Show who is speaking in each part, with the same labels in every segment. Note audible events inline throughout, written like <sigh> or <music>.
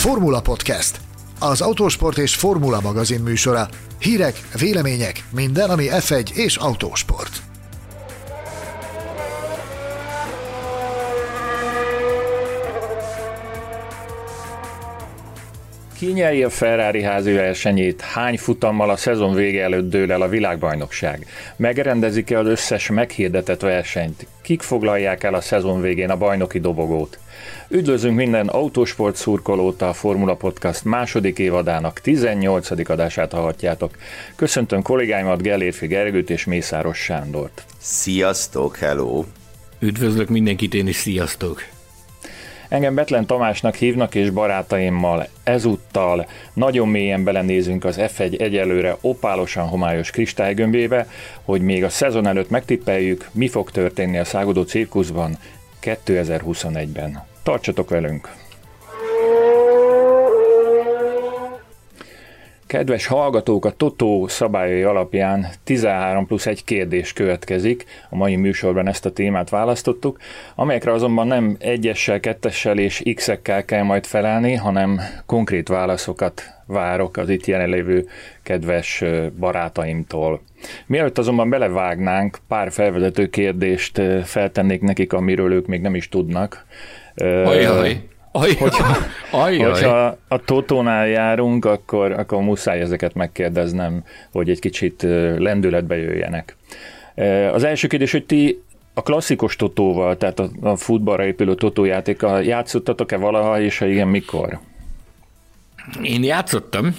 Speaker 1: Formula Podcast, az autósport és formula magazin műsora. Hírek, vélemények, minden, ami F1 és autósport.
Speaker 2: Ki nyeri a Ferrari házi versenyét? Hány futammal a szezon vége előtt dől el a világbajnokság? Megrendezik-e az összes meghirdetett versenyt? Kik foglalják el a szezon végén a bajnoki dobogót? Üdvözlünk minden autósport szurkolót a Formula Podcast második évadának 18. adását hallhatjátok. Köszöntöm kollégáimat Gellérfi Gergőt és Mészáros Sándort.
Speaker 3: Sziasztok, hello!
Speaker 4: Üdvözlök mindenkit, én is sziasztok!
Speaker 2: Engem Betlen Tamásnak hívnak, és barátaimmal ezúttal nagyon mélyen belenézünk az F1 egyelőre opálosan homályos kristálygömbébe, hogy még a szezon előtt megtippeljük, mi fog történni a szágodó cirkuszban 2021-ben. Tartsatok velünk! Kedves hallgatók, a Totó szabályai alapján 13 plusz egy kérdés következik. A mai műsorban ezt a témát választottuk, amelyekre azonban nem egyessel, kettessel és x-ekkel kell majd felelni, hanem konkrét válaszokat várok az itt jelenlévő kedves barátaimtól. Mielőtt azonban belevágnánk, pár felvezető kérdést feltennék nekik, amiről ők még nem is tudnak.
Speaker 4: Ajaj. Ajaj.
Speaker 2: Hogyha,
Speaker 4: Ajaj.
Speaker 2: hogyha a Totónál járunk, akkor, akkor muszáj ezeket megkérdeznem, hogy egy kicsit lendületbe jöjjenek. Az első kérdés, hogy ti a klasszikus totóval, tehát a, a futballra épülő totójátékkal játszottatok-e valaha, és ha igen, mikor?
Speaker 4: Én játszottam,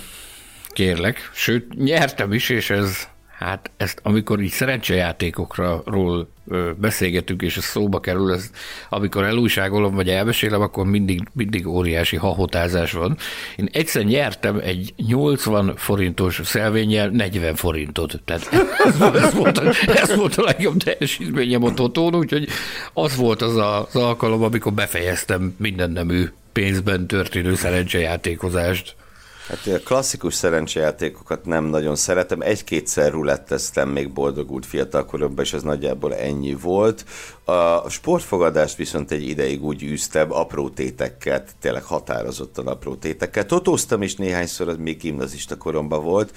Speaker 4: kérlek, sőt, nyertem is, és ez, hát ezt amikor így szerencsejátékokról beszélgetünk, és ez szóba kerül, ez, amikor elújságolom, vagy elbesélem, akkor mindig, mindig óriási hahotázás van. Én egyszer nyertem egy 80 forintos szelvényel 40 forintot. Tehát ez, ez, volt, a, ez volt a legjobb teljesítményem a totón, úgyhogy az volt az a, az alkalom, amikor befejeztem minden nemű pénzben történő szerencsejátékozást.
Speaker 3: Hát klasszikus szerencsejátékokat nem nagyon szeretem. Egy-kétszer ruletteztem még boldogult fiatalkoromban, és ez nagyjából ennyi volt. A sportfogadást viszont egy ideig úgy űztem apró tétekkel, tényleg határozottan apró tétekkel. Totóztam is néhányszor, az még gimnazista koromban volt,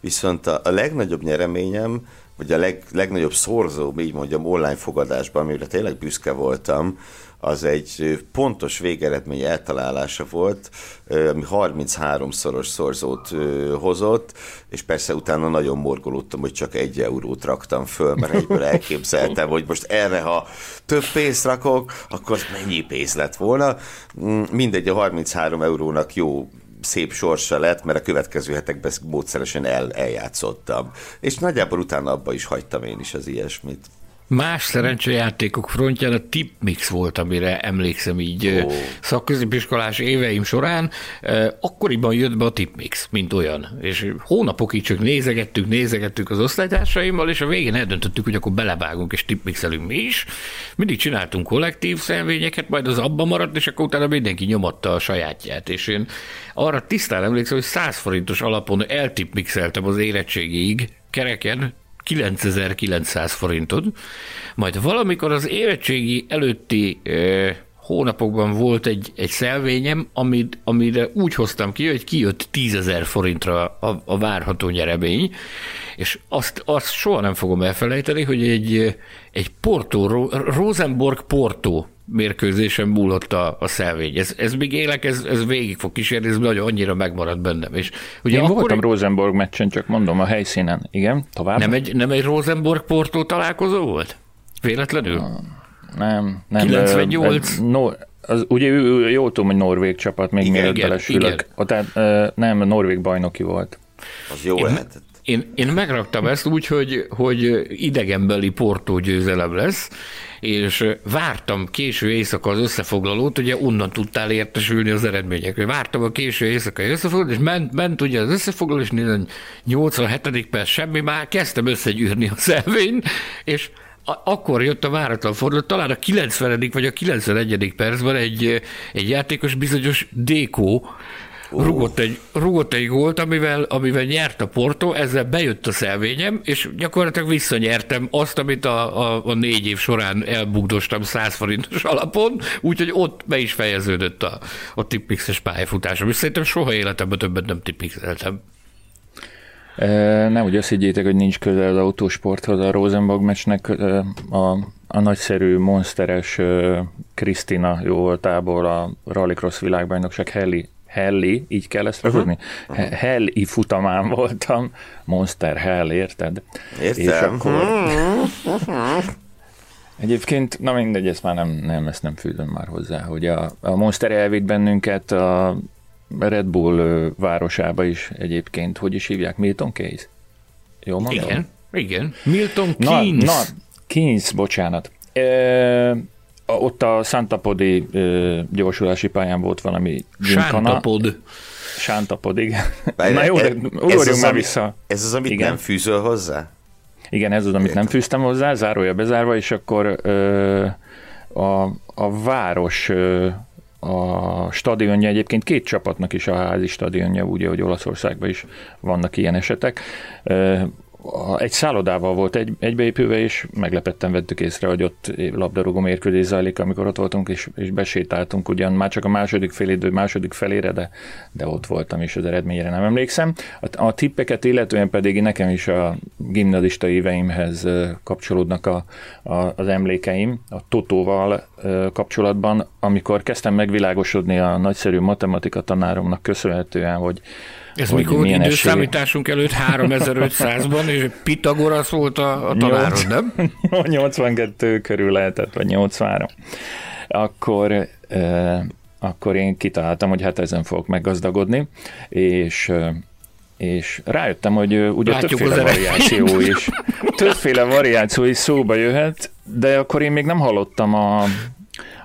Speaker 3: viszont a, a legnagyobb nyereményem, vagy a leg, legnagyobb szorzó, így mondjam, online fogadásban, amire tényleg büszke voltam, az egy pontos végeredmény eltalálása volt, ami 33-szoros szorzót hozott, és persze utána nagyon morgolódtam, hogy csak egy eurót raktam föl, mert egyből elképzeltem, hogy most erre, ha több pénzt rakok, akkor mennyi pénz lett volna. Mm, mindegy, a 33 eurónak jó szép sorsa lett, mert a következő hetekben módszeresen el, eljátszottam. És nagyjából utána abba is hagytam én is az ilyesmit.
Speaker 4: Más szerencsejátékok frontján a tipmix volt, amire emlékszem így oh. szakközépiskolás éveim során. Akkoriban jött be a tipmix, mint olyan. És hónapokig csak nézegettük, nézegettük az osztálytársaimmal, és a végén eldöntöttük, hogy akkor belevágunk és tipmixelünk mi is. Mindig csináltunk kollektív szelvényeket, majd az abba maradt, és akkor utána mindenki nyomatta a sajátját. És én arra tisztán emlékszem, hogy 100 forintos alapon eltipmixeltem az érettségig, kereken, 9900 forintot, majd valamikor az érettségi előtti e, hónapokban volt egy, egy szelvényem, amit, amire úgy hoztam ki, hogy kijött 10.000 forintra a, a várható nyeremény, és azt, azt soha nem fogom elfelejteni, hogy egy, egy Porto, Rosenborg-Porto mérkőzésen múlott a, a szelvény. Ez, ez még élek, ez, ez végig fog kísérni, ez nagyon annyira megmaradt bennem. És
Speaker 2: ugye Én akkor voltam egy... Rosenborg meccsen, csak mondom a helyszínen. Igen, tovább.
Speaker 4: Nem egy, nem egy Rosenborg-Portó találkozó volt? Véletlenül?
Speaker 2: Nem, nem.
Speaker 4: 98?
Speaker 2: No, az, ugye jól tudom, hogy norvég csapat, még mielőtt belesülök. Tehát nem, norvég bajnoki volt.
Speaker 3: Az jó
Speaker 4: Én,
Speaker 3: lehetett.
Speaker 4: Én, én megraktam ezt úgy, hogy, hogy idegenbeli Portó győzelem lesz, és vártam késő éjszaka az összefoglalót, ugye onnan tudtál értesülni az eredményekről. Vártam a késő éjszakai összefoglalót, és ment, ment ugye az összefoglaló, és 87. perc semmi, már kezdtem összegyűrni a szelvényt, és akkor jött a váratlan fordulat, talán a 90. vagy a 91. percben egy, egy játékos bizonyos Dékó, rugott egy, rugott egy gólt, amivel, amivel nyert a Porto, ezzel bejött a szelvényem, és gyakorlatilag visszanyertem azt, amit a, a, a négy év során elbugdostam 100 forintos alapon, úgyhogy ott be is fejeződött a, a tipmixes pályafutásom, és szerintem soha életemben többet nem tipmixeltem.
Speaker 2: Nem úgy azt higgyétek, hogy nincs közel az autósporthoz a Rosenborg meccsnek a, a nagyszerű, monsteres Krisztina jó voltából a Rallycross világbajnokság Helli Helli, így kell ezt röhögni? Uh-huh. Helli futamán voltam, Monster Hell, érted?
Speaker 3: Értem. És akkor... <laughs>
Speaker 2: Egyébként, na mindegy, ezt már nem, nem, ezt nem fűzöm már hozzá, hogy a, a Monster elvitt bennünket a Red Bull városába is egyébként, hogy is hívják, Milton Keynes?
Speaker 4: Jó mondom? Igen, igen. Milton Keynes. Na, na
Speaker 2: Keynes, bocsánat. E, ott a Santapodi e, gyorsulási pályán volt valami
Speaker 4: Sántapod.
Speaker 2: Sántapod, igen. Na jó, de ugorjunk már vissza.
Speaker 3: Ez az, amit igen. nem fűzöl hozzá?
Speaker 2: Igen, ez az, amit Értem. nem fűztem hozzá, zárója bezárva, és akkor ö, a, a város ö, a stadionja egyébként két csapatnak is a házi stadionja, ugye, hogy Olaszországban is vannak ilyen esetek egy szállodával volt egy, egybeépülve, és meglepetten vettük észre, hogy ott labdarúgó mérkőzés zajlik, amikor ott voltunk, és, és besétáltunk ugyan már csak a második idő, második felére, de, de ott voltam, és az eredményre nem emlékszem. A, a tippeket illetően pedig nekem is a gimnazista éveimhez kapcsolódnak a, a, az emlékeim, a Totóval kapcsolatban, amikor kezdtem megvilágosodni a nagyszerű matematika tanáromnak köszönhetően, hogy
Speaker 4: ez hogy mikor időszámításunk előtt 3500-ban, és Pitagorasz volt a, a tanárod, nem? <laughs>
Speaker 2: 82 körül lehetett, vagy 83. Akkor, eh, akkor én kitaláltam, hogy hát ezen fogok meggazdagodni, és és rájöttem, hogy ugye Látjuk többféle variáció is, <laughs> többféle variáció is szóba jöhet, de akkor én még nem hallottam a,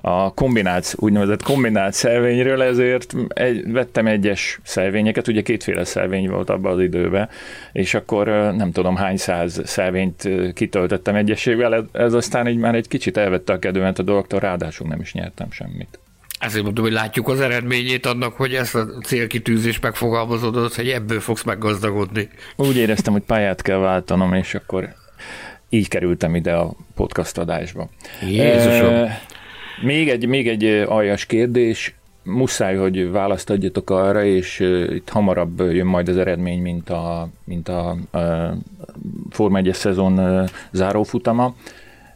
Speaker 2: a kombinált, úgynevezett kombinált szelvényről, ezért egy, vettem egyes szelvényeket, ugye kétféle szelvény volt abban az időben, és akkor nem tudom hány száz szelvényt kitöltöttem egyesével, ez, ez aztán így már egy kicsit elvette a kedvemet a dologtól, ráadásul nem is nyertem semmit.
Speaker 4: Ezért mondom, hogy látjuk az eredményét annak, hogy ezt a célkitűzés megfogalmazódott, hogy ebből fogsz meggazdagodni.
Speaker 2: Úgy éreztem, hogy pályát kell váltanom, és akkor így kerültem ide a podcast adásba.
Speaker 4: Jézusom!
Speaker 2: Még egy, még egy aljas kérdés, muszáj, hogy választ adjatok arra, és itt hamarabb jön majd az eredmény, mint a, mint a, a Forma 1 szezon zárófutama,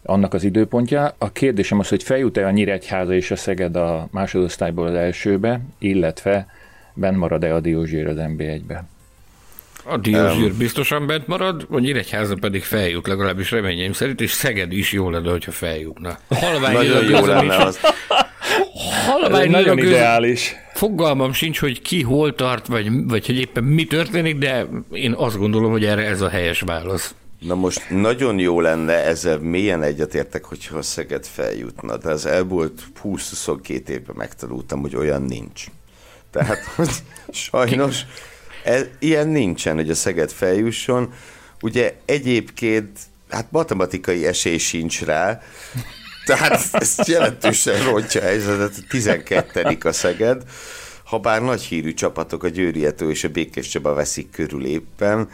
Speaker 2: annak az időpontja. A kérdésem az, hogy feljut-e a Nyíregyháza és a Szeged a másodosztályból az elsőbe, illetve benn marad-e a Diózsér az NB1-be?
Speaker 4: A Diózsír um, biztosan bent marad, a Nyíregyháza pedig feljut, legalábbis reményeim szerint, és Szeged is jó lenne, hogyha feljutna.
Speaker 3: Nagyon jó lenne az.
Speaker 2: nagyon ideális.
Speaker 4: Fogalmam sincs, hogy ki hol tart, vagy, vagy hogy éppen mi történik, de én azt gondolom, hogy erre ez a helyes válasz.
Speaker 3: Na most nagyon jó lenne, ezzel mélyen egyetértek, hogyha a Szeged feljutna, de az elmúlt 20-22 évben megtanultam, hogy olyan nincs. Tehát, hogy sajnos ilyen nincsen, hogy a Szeged feljusson. Ugye egyébként, hát matematikai esély sincs rá, tehát ez jelentősen rontja a helyzetet, 12 a Szeged, ha bár nagy hírű csapatok, a Győri és a Békés Csaba veszik körül éppen,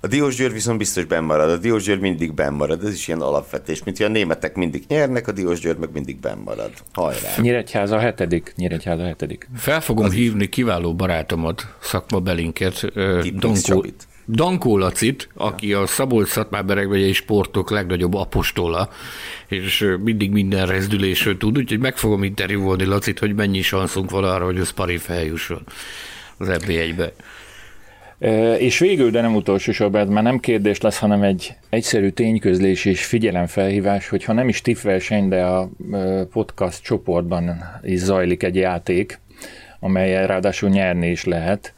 Speaker 3: a Diós Győr viszont biztos benn marad. A Diós Győr mindig benn marad. Ez is ilyen alapvetés, mint hogy a németek mindig nyernek, a Diós Győr meg mindig benn marad. Hajrá!
Speaker 2: Nyíregyháza a hetedik. Nyíregyháza a hetedik.
Speaker 4: Fel fogom Az hívni is. kiváló barátomat, szakma belinket, Dankó, Dankó Lacit, aki a szabolcs szatmár és sportok legnagyobb apostola, és mindig minden rezdülésről tud, úgyhogy meg fogom interjúvolni Lacit, hogy mennyi sanszunk van arra, hogy az Pari feljusson az FB1-be.
Speaker 2: És végül, de nem utolsó sorban, ez már nem kérdés lesz, hanem egy egyszerű tényközlés és figyelemfelhívás, hogyha nem is tippverseny, de a podcast csoportban is zajlik egy játék, amelyen ráadásul nyerni is lehet.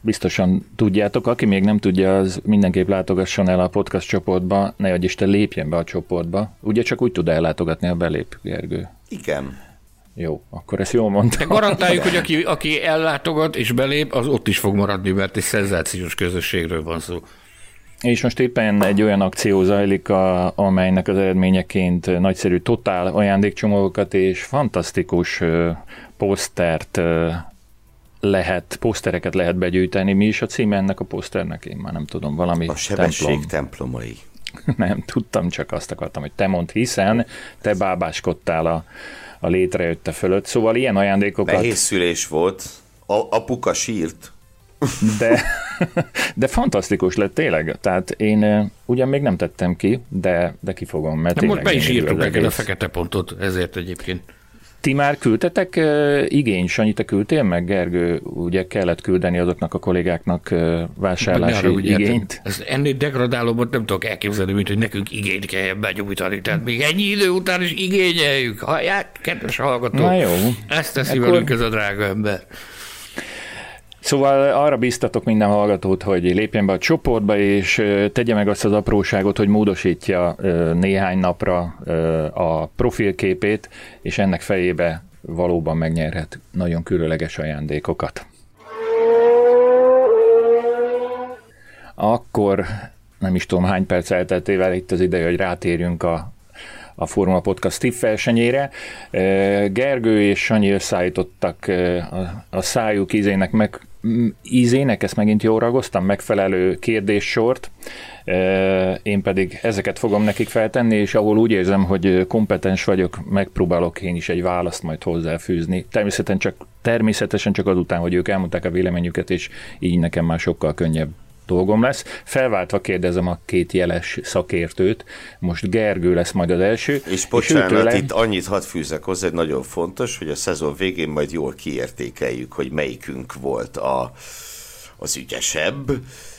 Speaker 2: Biztosan tudjátok, aki még nem tudja, az mindenképp látogasson el a podcast csoportba, ne hogy Isten lépjen be a csoportba. Ugye csak úgy tud ellátogatni, a belép, Gergő.
Speaker 3: Igen.
Speaker 2: Jó, akkor ezt jól mondtam.
Speaker 4: De garantáljuk, hogy aki, aki ellátogat és belép, az ott is fog maradni, mert egy szenzációs közösségről van szó.
Speaker 2: És most éppen egy olyan akció zajlik, a, amelynek az eredményeként nagyszerű totál ajándékcsomagokat és fantasztikus uh, posztert uh, lehet, posztereket lehet begyűjteni. Mi is a címe ennek a poszternek? Én már nem tudom, valami
Speaker 3: A sebesség
Speaker 2: templom.
Speaker 3: templomai. <laughs>
Speaker 2: Nem, tudtam, csak azt akartam, hogy te mondd, hiszen te bábáskodtál a, a létrejötte fölött. Szóval ilyen ajándékokat...
Speaker 3: Nehéz szülés volt. A, apuka sírt.
Speaker 2: De, de fantasztikus lett tényleg. Tehát én ugyan még nem tettem ki, de, de ki fogom, mert
Speaker 4: De most be is írtuk neked a fekete pontot, ezért egyébként.
Speaker 2: Ti már küldtetek uh, igény, Sanyi, te küldtél meg, Gergő? Ugye kellett küldeni azoknak a kollégáknak uh, vásárlási
Speaker 4: arra,
Speaker 2: igényt.
Speaker 4: hát Ez ennél degradálóbbat nem tudok elképzelni, mint hogy nekünk igényt kell benyújtani. Tehát még ennyi idő után is igényeljük. Hallják, kedves hallgatók?
Speaker 2: Na jó.
Speaker 4: Ezt teszi
Speaker 2: Akkor-
Speaker 4: velünk ez a drága ember.
Speaker 2: Szóval arra biztatok minden hallgatót, hogy lépjen be a csoportba, és tegye meg azt az apróságot, hogy módosítja néhány napra a profilképét, és ennek fejébe valóban megnyerhet nagyon különleges ajándékokat. Akkor nem is tudom hány perc elteltével itt az ideje, hogy rátérjünk a, a Formula Podcast Tipp versenyére. Gergő és Sanyi összeállítottak a, szájuk ízének, meg, ízének, ezt megint jól ragoztam, megfelelő kérdéssort. Én pedig ezeket fogom nekik feltenni, és ahol úgy érzem, hogy kompetens vagyok, megpróbálok én is egy választ majd hozzáfűzni. Természetesen csak, természetesen csak azután, hogy ők elmondták a véleményüket, és így nekem már sokkal könnyebb dolgom lesz. Felváltva kérdezem a két jeles szakértőt. Most Gergő lesz majd az első.
Speaker 3: És bocsánat,
Speaker 2: őtőle-
Speaker 3: itt annyit hadd fűzek hozzá, hogy nagyon fontos, hogy a szezon végén majd jól kiértékeljük, hogy melyikünk volt a, az ügyesebb.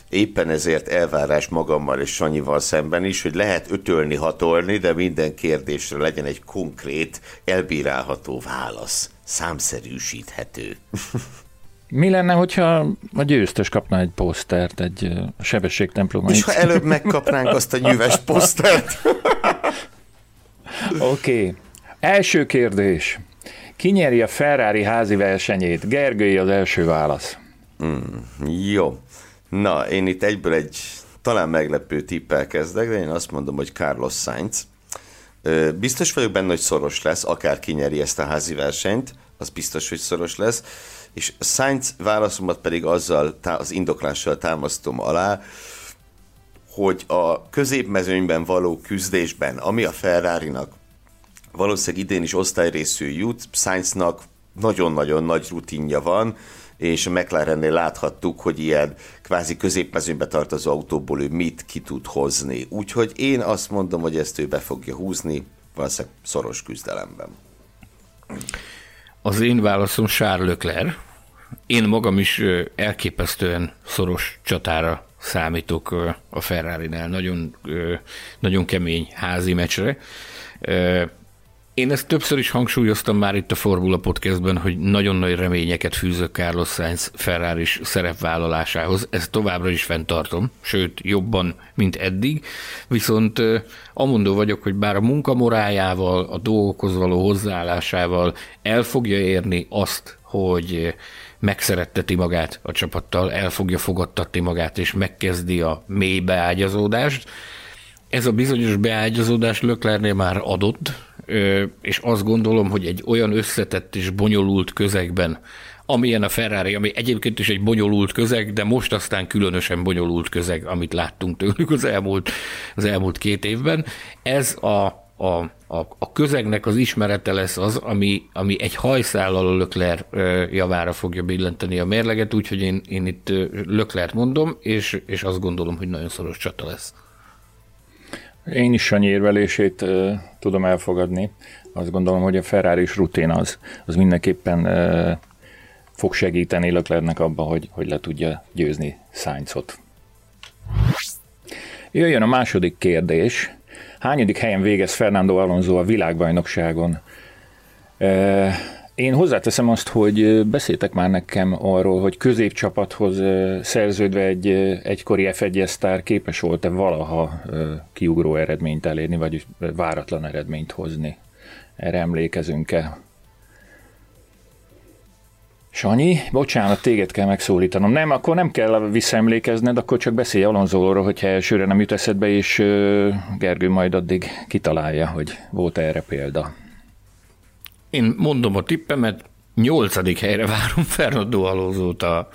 Speaker 3: Éppen ezért elvárás magammal és Sanyival szemben is, hogy lehet ötölni, hatolni, de minden kérdésre legyen egy konkrét, elbírálható válasz. Számszerűsíthető. <laughs>
Speaker 2: Mi lenne, hogyha a győztes kapna egy posztert, egy ö, sebességtemplomait?
Speaker 3: És ha előbb megkapnánk azt a nyüves posztert? <laughs>
Speaker 2: Oké. Okay. Első kérdés. Ki nyeri a Ferrari házi versenyét? Gergői az első válasz.
Speaker 3: Jó. Na, én itt egyből egy talán meglepő tippel kezdek, de én azt mondom, hogy Carlos Sainz. Biztos vagyok benne, hogy szoros lesz, akár kinyeri ezt a házi versenyt, az biztos, hogy szoros lesz, és Sainz válaszomat pedig azzal, az indoklással támasztom alá, hogy a középmezőnyben való küzdésben, ami a Ferrari-nak valószínűleg idén is osztályrészű jut, Sainznak nagyon-nagyon nagy rutinja van, és a McLarennél láthattuk, hogy ilyen kvázi középmezőnybe tartozó autóból ő mit ki tud hozni. Úgyhogy én azt mondom, hogy ezt ő be fogja húzni, valószínűleg szoros küzdelemben.
Speaker 4: Az én válaszom Charles Leclerc. Én magam is elképesztően szoros csatára számítok a Ferrari-nál. Nagyon, nagyon kemény házi meccsre. Én ezt többször is hangsúlyoztam már itt a Formula Podcastben, hogy nagyon nagy reményeket fűzök Carlos Sainz ferrari szerepvállalásához. Ezt továbbra is fenntartom, sőt jobban, mint eddig. Viszont amondó vagyok, hogy bár a munkamorájával, a dolgokhoz való hozzáállásával el fogja érni azt, hogy megszeretteti magát a csapattal, el fogja fogadtatni magát, és megkezdi a mély beágyazódást. Ez a bizonyos beágyazódás Löklernél már adott, és azt gondolom, hogy egy olyan összetett és bonyolult közegben, amilyen a Ferrari, ami egyébként is egy bonyolult közeg, de most aztán különösen bonyolult közeg, amit láttunk tőlük az elmúlt, az elmúlt két évben. Ez a, a, a, a közegnek az ismerete lesz az, ami, ami egy hajszállal a Lökler javára fogja billenteni a mérleget, úgyhogy én, én itt Löklert mondom, és, és azt gondolom, hogy nagyon szoros csata lesz.
Speaker 2: Én is Sanyi érvelését uh, tudom elfogadni. Azt gondolom, hogy a Ferrari is rutin az, az mindenképpen uh, fog segíteni Leclercnek abban, hogy, hogy le tudja győzni Sainzot. Jöjjön a második kérdés. Hányadik helyen végez Fernando Alonso a világbajnokságon? Uh, én hozzáteszem azt, hogy beszéltek már nekem arról, hogy középcsapathoz szerződve egy egykori F1 sztár képes volt-e valaha kiugró eredményt elérni, vagy váratlan eredményt hozni. Erre emlékezünk-e? Sanyi, bocsánat, téged kell megszólítanom. Nem, akkor nem kell visszaemlékezned, akkor csak beszélj Alonzóról, hogyha elsőre nem jut eszedbe, és Gergő majd addig kitalálja, hogy volt erre példa.
Speaker 4: Én mondom a tippemet, nyolcadik helyre várom Fernando Alonso-t a,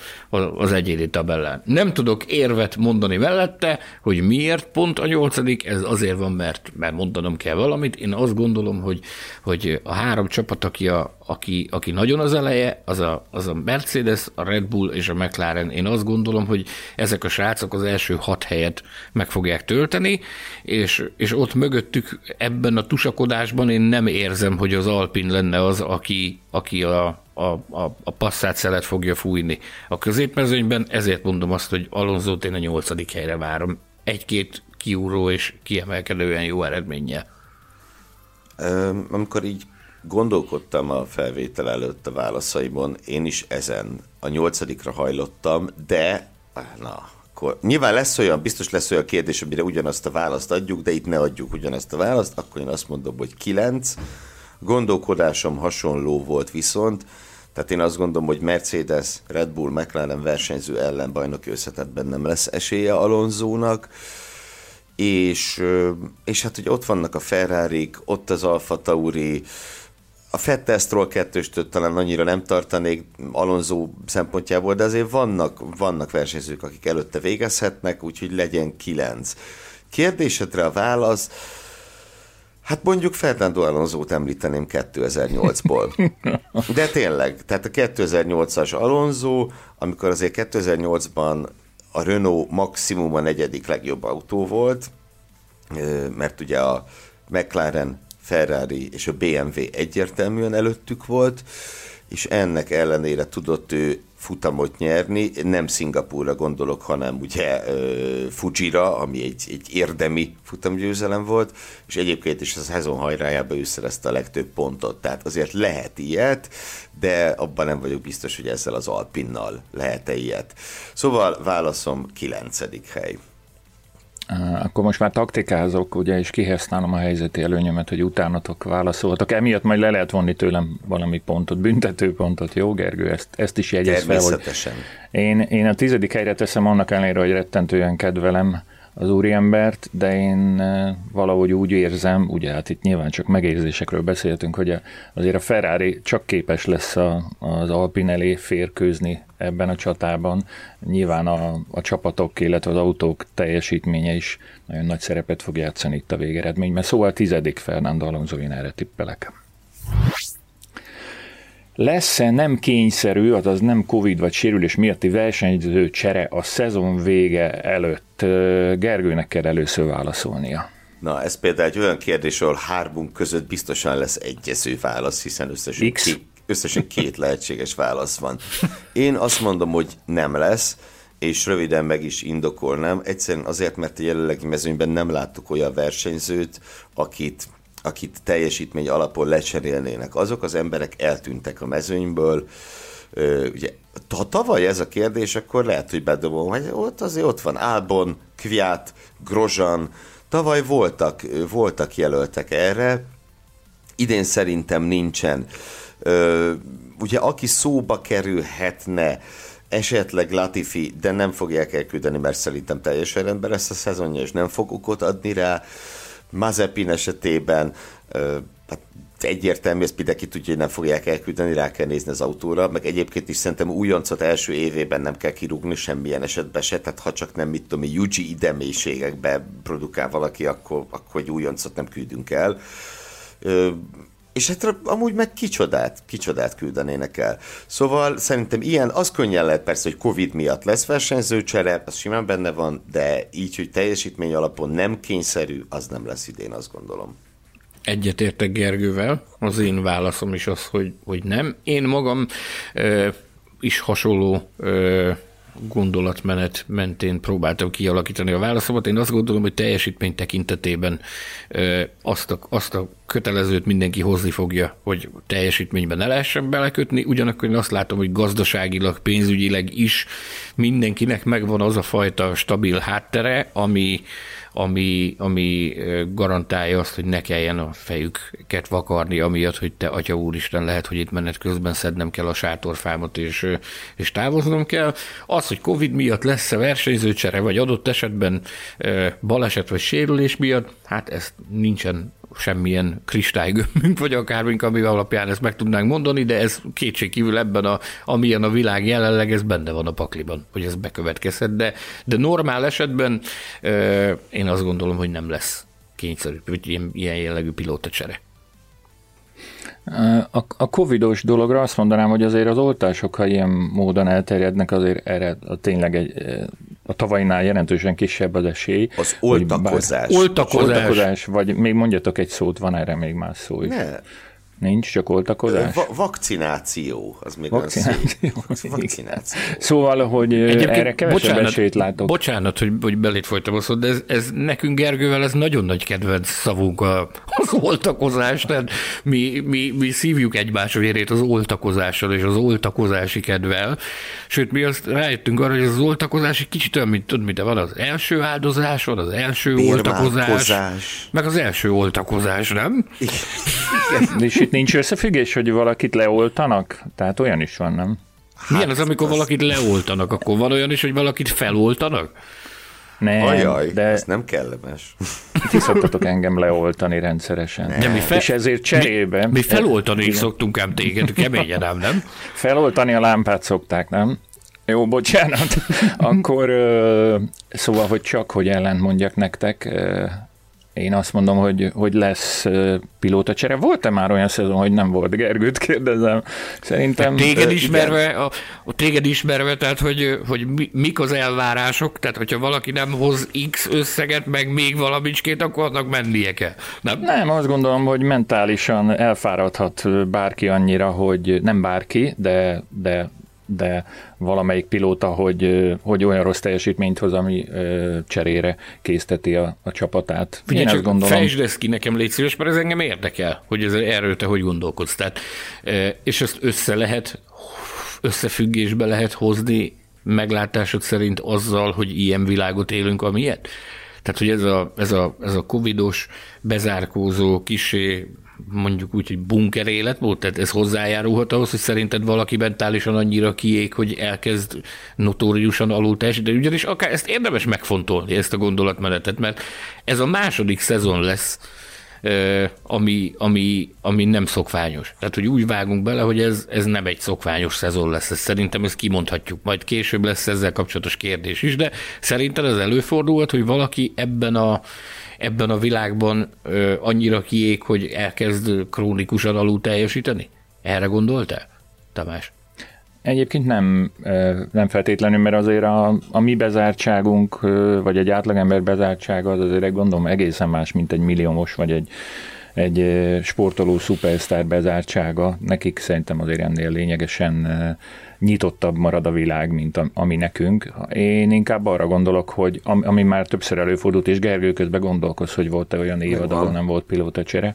Speaker 4: az egyéni tabellán. Nem tudok érvet mondani mellette, hogy miért pont a nyolcadik, ez azért van, mert, mert mondanom kell valamit. Én azt gondolom, hogy, hogy a három csapat, aki, a, aki, aki nagyon az eleje, az a, az a Mercedes, a Red Bull és a McLaren. Én azt gondolom, hogy ezek a srácok az első hat helyet meg fogják tölteni, és, és ott mögöttük ebben a tusakodásban én nem érzem, hogy az Alpin lenne az, aki, aki a, a, a, a passzát szelet fogja fújni. A középmezőnyben ezért mondom azt, hogy Alonso én a nyolcadik helyre várom. Egy-két kiúró és kiemelkedően jó eredménnyel.
Speaker 3: Amikor így gondolkodtam a felvétel előtt a válaszaimon, én is ezen a nyolcadikra hajlottam, de na, akkor nyilván lesz olyan, biztos lesz olyan kérdés, amire ugyanazt a választ adjuk, de itt ne adjuk ugyanazt a választ, akkor én azt mondom, hogy kilenc. Gondolkodásom hasonló volt viszont, tehát én azt gondolom, hogy Mercedes, Red Bull, McLaren versenyző ellen bajnoki összetetben nem lesz esélye Alonzónak, és, és hát hogy ott vannak a ferrari ott az Alfa Tauri, a Fettel Stroll kettőstől talán annyira nem tartanék Alonso szempontjából, de azért vannak, vannak versenyzők, akik előtte végezhetnek, úgyhogy legyen kilenc. Kérdésedre a válasz, Hát mondjuk Fernando Alonso-t említeném 2008-ból. De tényleg, tehát a 2008-as Alonso, amikor azért 2008-ban a Renault maximum a negyedik legjobb autó volt, mert ugye a McLaren, Ferrari és a BMW egyértelműen előttük volt, és ennek ellenére tudott ő futamot nyerni, nem Szingapúra gondolok, hanem ugye Fujira, ami egy, egy érdemi futamgyőzelem volt, és egyébként is a szezon hajrájában ő szerezte a legtöbb pontot, tehát azért lehet ilyet, de abban nem vagyok biztos, hogy ezzel az Alpinnal lehet-e ilyet. Szóval válaszom 9. hely.
Speaker 2: Akkor most már taktikázok, ugye, és kihasználom a helyzeti előnyömet, hogy utánatok válaszoltok. Emiatt majd le lehet vonni tőlem valami pontot, büntetőpontot, jó Gergő? Ezt, ezt is jegyez fel, hogy én, én a tizedik helyre teszem annak ellenére, hogy rettentően kedvelem az úriembert, de én valahogy úgy érzem, ugye hát itt nyilván csak megérzésekről beszéltünk, hogy azért a Ferrari csak képes lesz a, az Alpin elé férkőzni ebben a csatában. Nyilván a, a csapatok, illetve az autók teljesítménye is nagyon nagy szerepet fog játszani itt a végeredményben. Szóval tizedik Fernando Alonso, én erre tippelek. Lesz-e nem kényszerű, azaz nem Covid vagy sérülés miatti versenyző csere a szezon vége előtt? Gergőnek kell először válaszolnia.
Speaker 3: Na, ez például egy olyan kérdés, ahol hármunk között biztosan lesz egyező válasz, hiszen összesen, X. Két, összesen két <laughs> lehetséges válasz van. Én azt mondom, hogy nem lesz, és röviden meg is indokolnám. Egyszerűen azért, mert a jelenlegi mezőnyben nem láttuk olyan versenyzőt, akit akit teljesítmény alapon lecserélnének. Azok az emberek eltűntek a mezőnyből, ugye, ha tavaly ez a kérdés, akkor lehet, hogy bedobom, hogy ott azért ott van Albon, Kviat, Grozan, tavaly voltak, voltak jelöltek erre, idén szerintem nincsen. ugye aki szóba kerülhetne, esetleg Latifi, de nem fogják elküldeni, mert szerintem teljesen rendben lesz a szezonja, és nem fog okot adni rá. Mazepin esetében hát egyértelmű, ezt mindenki tudja, hogy nem fogják elküldeni, rá kell nézni az autóra, meg egyébként is szerintem újoncot első évében nem kell kirúgni semmilyen esetben se, tehát ha csak nem, mit tudom, Yuji ide mélységekbe produkál valaki, akkor, akkor egy újoncot nem küldünk el. És hát amúgy meg kicsodát, kicsodát küldenének el. Szóval szerintem ilyen, az könnyen lehet persze, hogy Covid miatt lesz versenyzőcsere, az simán benne van, de így, hogy teljesítmény alapon nem kényszerű, az nem lesz idén, azt gondolom.
Speaker 4: Egyetértek Gergővel, az én válaszom is az, hogy, hogy nem. Én magam ö, is hasonló ö, gondolatmenet mentén próbáltam kialakítani a válaszomat. Én azt gondolom, hogy teljesítmény tekintetében azt a, azt a kötelezőt mindenki hozni fogja, hogy teljesítményben ne lehessen belekötni, ugyanakkor én azt látom, hogy gazdaságilag, pénzügyileg is mindenkinek megvan az a fajta stabil háttere, ami, ami, ami garantálja azt, hogy ne kelljen a fejüket vakarni, amiatt, hogy te, atya úristen, lehet, hogy itt menet közben szednem kell a sátorfámat, és, és távoznom kell. Az, hogy Covid miatt lesz-e versenyzőcsere, vagy adott esetben baleset vagy sérülés miatt, hát ezt nincsen semmilyen kristálygömbünk, vagy akármink, ami alapján ezt meg tudnánk mondani, de ez kétségkívül ebben, a, amilyen a világ jelenleg, ez benne van a pakliban, hogy ez bekövetkezhet, de, de normál esetben én azt gondolom, hogy nem lesz kényszerű, vagy ilyen, ilyen jellegű pilótacsere.
Speaker 2: A, a covidos dologra azt mondanám, hogy azért az oltások, ha ilyen módon elterjednek, azért erre a tényleg egy, a tavainál jelentősen kisebb az esély.
Speaker 3: Az oltakozás.
Speaker 2: Bár, oltakozás. oltakozás. Vagy még mondjatok egy szót, van erre még más szó is.
Speaker 3: Ne.
Speaker 2: Nincs, csak oltakozás?
Speaker 3: Va- vakcináció, az még vakcináció.
Speaker 2: Az <laughs> vakcináció. Szóval, hogy Egyébként erre kevesebb bocsánat, esélyt látok.
Speaker 4: Bocsánat, hogy, hogy belét folytam a szót, de ez, ez nekünk Gergővel ez nagyon nagy kedvenc szavunk a, az oltakozás, tehát mi, mi, mi szívjuk egymás vérét az oltakozással és az oltakozási kedvel, sőt, mi azt rájöttünk arra, hogy az oltakozás egy kicsit olyan, mint, tudod, mint van az első áldozás, van az első oltakozás, meg az első oltakozás, nem?
Speaker 2: Igen <laughs> itt nincs összefüggés, hogy valakit leoltanak? Tehát olyan is van, nem?
Speaker 4: Hát, Milyen az, amikor az... valakit leoltanak? Akkor van olyan is, hogy valakit feloltanak?
Speaker 2: Nem,
Speaker 3: Ajaj, de... ez nem kellemes.
Speaker 2: Ti szoktatok engem leoltani rendszeresen. Nem. mi fel... És ezért cserébe...
Speaker 4: Mi, mi feloltani is szoktunk ám téged, keményen ám, nem?
Speaker 2: Feloltani a lámpát szokták, nem? Jó, bocsánat. <laughs> Akkor szóval, hogy csak, hogy ellent mondjak nektek, én azt mondom, hogy, hogy lesz pilóta csere. Volt-e már olyan szezon, hogy nem volt? Gergőt kérdezem. Szerintem...
Speaker 4: Téged ismerve, a, a téged ismerve, tehát hogy, hogy mi, mik az elvárások, tehát hogyha valaki nem hoz X összeget, meg még valamicskét, akkor annak mennie kell.
Speaker 2: Nem? nem, azt gondolom, hogy mentálisan elfáradhat bárki annyira, hogy nem bárki, de, de de valamelyik pilóta, hogy, hogy olyan rossz teljesítményt hoz, ami cserére készteti a, a csapatát.
Speaker 4: Figyelj, csak gondolom... fejtsd ezt ki nekem, légy szíves, mert ez engem érdekel, hogy ez, erről te hogy gondolkodsz. Tehát, és ezt össze lehet, összefüggésbe lehet hozni meglátásod szerint azzal, hogy ilyen világot élünk, amilyet? Tehát, hogy ez a, ez a, ez a covidos, bezárkózó, kisé mondjuk úgy, hogy bunker életmód, tehát ez hozzájárulhat ahhoz, hogy szerinted valaki mentálisan annyira kiég, hogy elkezd notóriusan alul de ugyanis akár ezt érdemes megfontolni, ezt a gondolatmenetet, mert ez a második szezon lesz, ami, ami, ami nem szokványos. Tehát, hogy úgy vágunk bele, hogy ez, ez nem egy szokványos szezon lesz. Ez szerintem ezt kimondhatjuk. Majd később lesz ezzel kapcsolatos kérdés is, de szerintem ez előfordulhat, hogy valaki ebben a ebben a világban ö, annyira kiég, hogy elkezd krónikusan alul teljesíteni? Erre gondoltál, Tamás?
Speaker 2: Egyébként nem, nem feltétlenül, mert azért a, a mi bezártságunk, vagy egy átlagember bezártsága az azért gondolom egészen más, mint egy milliómos, vagy egy, egy sportoló szupersztár bezártsága. Nekik szerintem azért ennél lényegesen nyitottabb marad a világ, mint ami nekünk. Én inkább arra gondolok, hogy ami már többször előfordult, és Gergő közben gondolkoz, hogy volt-e olyan évad, ahol nem volt pilótacsere,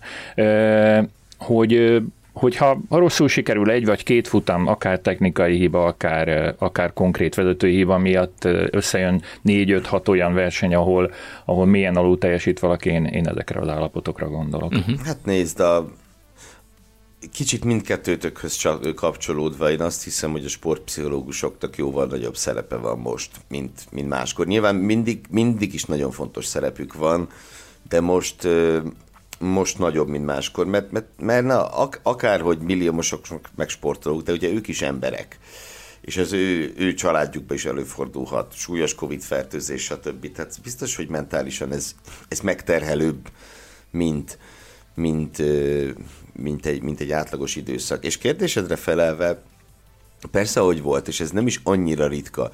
Speaker 2: hogy hogyha rosszul sikerül egy vagy két futam, akár technikai hiba, akár, akár konkrét vezetői hiba miatt összejön négy-öt-hat olyan verseny, ahol, ahol milyen alul teljesít valaki, én, én ezekre az állapotokra gondolok.
Speaker 3: Uh-huh. Hát nézd, a kicsit mindkettőtökhöz kapcsolódva, én azt hiszem, hogy a sportpszichológusoknak jóval nagyobb szerepe van most, mint, mint máskor. Nyilván mindig, mindig is nagyon fontos szerepük van, de most most nagyobb, mint máskor, mert, mert, mert na, ak- akárhogy milliómosok meg sportolók, de ugye ők is emberek és az ő, ő családjukban is előfordulhat, súlyos Covid-fertőzés, stb. Tehát biztos, hogy mentálisan ez, ez megterhelőbb, mint, mint, mint egy, mint egy átlagos időszak. És kérdésedre felelve, persze, hogy volt, és ez nem is annyira ritka.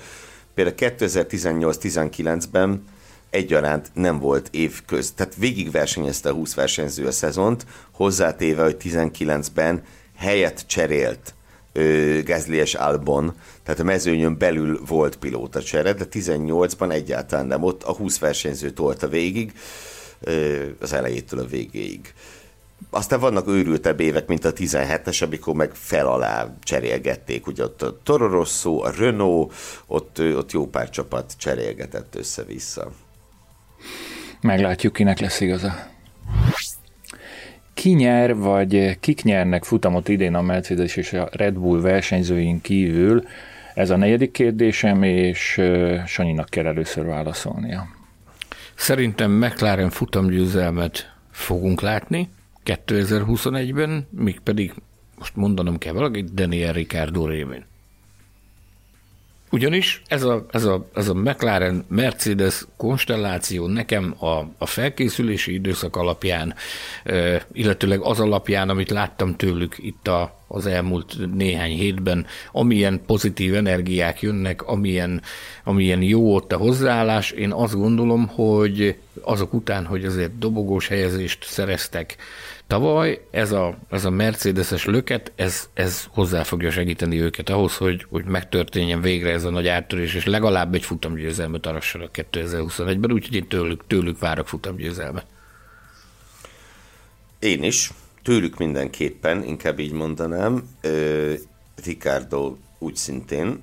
Speaker 3: Például 2018-19-ben egyaránt nem volt év köz. Tehát végig versenyezte a 20 versenyző a szezont, hozzátéve, hogy 19-ben helyet cserélt Gázlies Albon, tehát a mezőnyön belül volt pilóta csere, de 18-ban egyáltalán nem ott, a 20 versenyző tolta végig, az elejétől a végéig. Aztán vannak őrültebb évek, mint a 17-es, amikor meg fel alá cserélgették. Ugye ott a Toro Rosso, a Renault, ott, ott jó pár csapat cserélgetett össze-vissza.
Speaker 2: Meglátjuk, kinek lesz igaza. Ki nyer, vagy kik nyernek futamot idén a Mercedes és a Red Bull versenyzőink kívül? Ez a negyedik kérdésem, és Sanyinak kell először válaszolnia.
Speaker 4: Szerintem McLaren futamgyőzelmet fogunk látni 2021-ben, még pedig most mondanom kell valaki, Daniel Ricciardo révén. Ugyanis ez a, ez a, ez a McLaren Mercedes konstelláció nekem a, a felkészülési időszak alapján, illetőleg az alapján, amit láttam tőlük itt a, az elmúlt néhány hétben, amilyen pozitív energiák jönnek, amilyen, amilyen jó ott a hozzáállás, én azt gondolom, hogy azok után, hogy azért dobogós helyezést szereztek, Tavaly ez a, ez a Mercedes-es löket, ez, ez hozzá fogja segíteni őket ahhoz, hogy, hogy megtörténjen végre ez a nagy áttörés, és legalább egy futamgyőzelmet arassanak 2021-ben, úgyhogy én tőlük, tőlük várok futamgyőzelmet.
Speaker 3: Én is, tőlük mindenképpen, inkább így mondanám. Ricardo úgy szintén,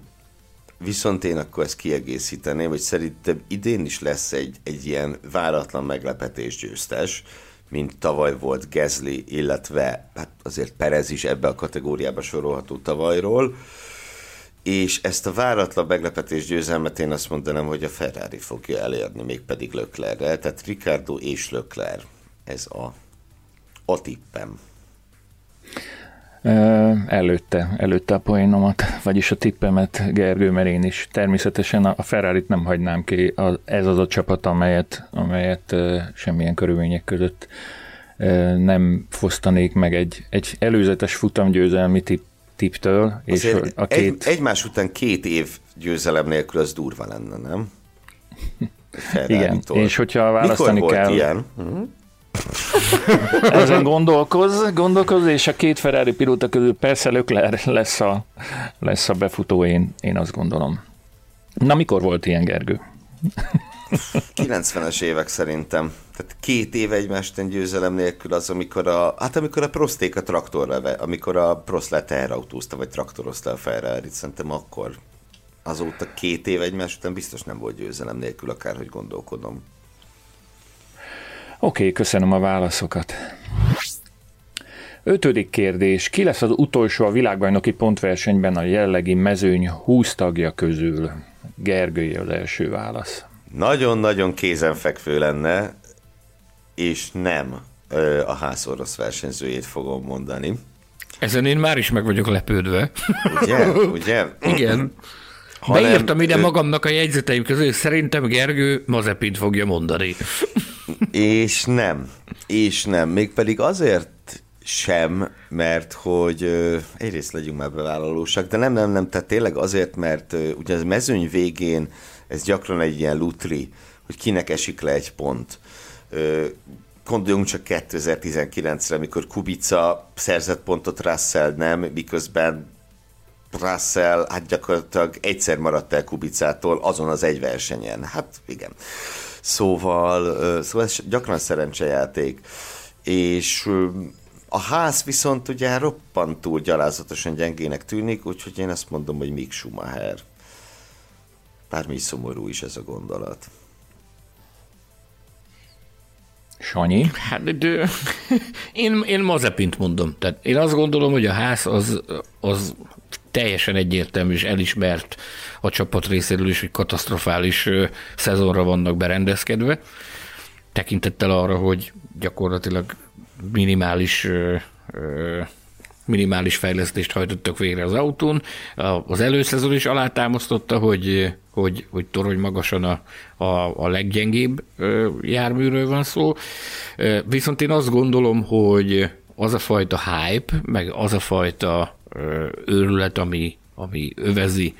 Speaker 3: Viszont én akkor ezt kiegészíteném, hogy szerintem idén is lesz egy, egy ilyen váratlan meglepetés győztes, mint tavaly volt Gezli, illetve hát azért Perez is ebbe a kategóriába sorolható tavalyról. És ezt a váratlan meglepetés győzelmet én azt mondanám, hogy a Ferrari fogja elérni, mégpedig Löklerre. Tehát Ricardo és Lökler, ez a, a tippem.
Speaker 2: Előtte, előtte a poénomat, vagyis a tippemet Gergő, mert én is természetesen a ferrari nem hagynám ki, ez az a csapat, amelyet, amelyet semmilyen körülmények között nem fosztanék meg egy, egy előzetes futamgyőzelmi tipp, tipptől.
Speaker 3: És a két... egy, egymás után két év győzelem nélkül az durva lenne, nem? <laughs>
Speaker 2: Igen, és hogyha választani
Speaker 3: Mikor
Speaker 2: kell...
Speaker 3: Volt ilyen? Uh-huh. <laughs>
Speaker 2: Ezen gondolkoz, gondolkoz, és a két Ferrari pilóta közül persze Lökler lesz a, lesz a befutó, én, én azt gondolom. Na, mikor volt ilyen, Gergő? <laughs>
Speaker 3: 90-es évek szerintem. Tehát két év egymásten győzelem nélkül az, amikor a, hát amikor a prosték a traktorra, amikor a Prost le teherautózta, vagy traktorozta a ferrari szerintem akkor azóta két év egymás után biztos nem volt győzelem nélkül, akárhogy gondolkodom.
Speaker 2: Oké, okay, köszönöm a válaszokat. Ötödik kérdés. Ki lesz az utolsó a világbajnoki pontversenyben a jellegi mezőny 20 tagja közül? Gergője az első válasz.
Speaker 3: Nagyon-nagyon kézenfekvő lenne, és nem a ház orosz versenyzőjét fogom mondani.
Speaker 4: Ezen én már is meg vagyok lepődve.
Speaker 3: Ugye? Ugye?
Speaker 4: Igen. Hanem, Beírtam ide magamnak a jegyzeteim közül, szerintem Gergő Mazepint fogja mondani. <laughs>
Speaker 3: És nem. És nem. Mégpedig azért sem, mert hogy egyrészt legyünk már bevállalósak, de nem, nem, nem, tehát tényleg azért, mert ugye az mezőny végén ez gyakran egy ilyen lutri, hogy kinek esik le egy pont. Gondoljunk csak 2019-re, amikor Kubica szerzett pontot, Russell nem, miközben Russell hát gyakorlatilag egyszer maradt el Kubicától azon az egy versenyen. Hát igen. Szóval, szóval ez gyakran szerencsejáték. És a ház viszont ugye roppantúl gyalázatosan gyengének tűnik, úgyhogy én azt mondom, hogy Mick Schumacher. Bármi szomorú is ez a gondolat.
Speaker 2: Sanyi?
Speaker 4: Hát, de, <laughs> én, én Mazepint mondom. Tehát én azt gondolom, hogy a ház az, az teljesen egyértelmű és elismert a csapat részéről is, hogy katasztrofális szezonra vannak berendezkedve, tekintettel arra, hogy gyakorlatilag minimális minimális fejlesztést hajtottak végre az autón. Az előszezon is alátámasztotta, hogy, hogy, hogy torony magasan a, a, a leggyengébb járműről van szó. Viszont én azt gondolom, hogy az a fajta hype, meg az a fajta őrület, ami, ami övezi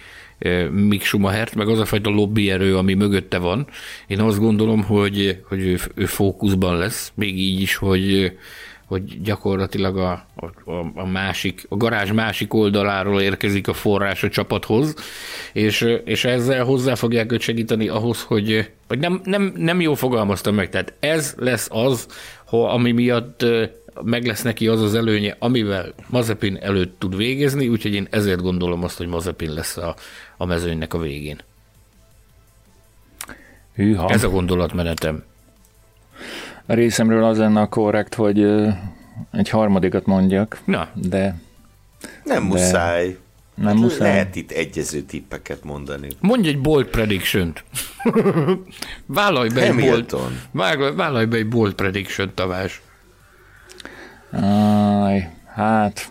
Speaker 4: Mick Schumachert, meg az a fajta lobbyerő, ami mögötte van. Én azt gondolom, hogy, hogy ő, ő fókuszban lesz, még így is, hogy, hogy gyakorlatilag a, a, a másik, a garázs másik oldaláról érkezik a forrás a csapathoz, és, és ezzel hozzá fogják őt segíteni ahhoz, hogy, hogy nem, nem, nem jól fogalmaztam meg, tehát ez lesz az, ami miatt meg lesz neki az az előnye, amivel Mazepin előtt tud végezni, úgyhogy én ezért gondolom azt, hogy Mazepin lesz a, a mezőnynek a végén.
Speaker 2: Hűha.
Speaker 4: Ez a gondolatmenetem.
Speaker 2: A részemről az lenne a korrekt, hogy egy harmadikat mondjak.
Speaker 4: Na.
Speaker 2: De...
Speaker 3: Nem de... muszáj.
Speaker 2: Nem
Speaker 3: Hát
Speaker 2: muszáj.
Speaker 3: Lehet itt egyező tippeket mondani.
Speaker 4: Mondj egy bold prediction-t. <laughs> vállalj be egy bold,
Speaker 3: Hamilton.
Speaker 4: vállalj, vállalj be egy bold prediction Tamás.
Speaker 2: Aj, hát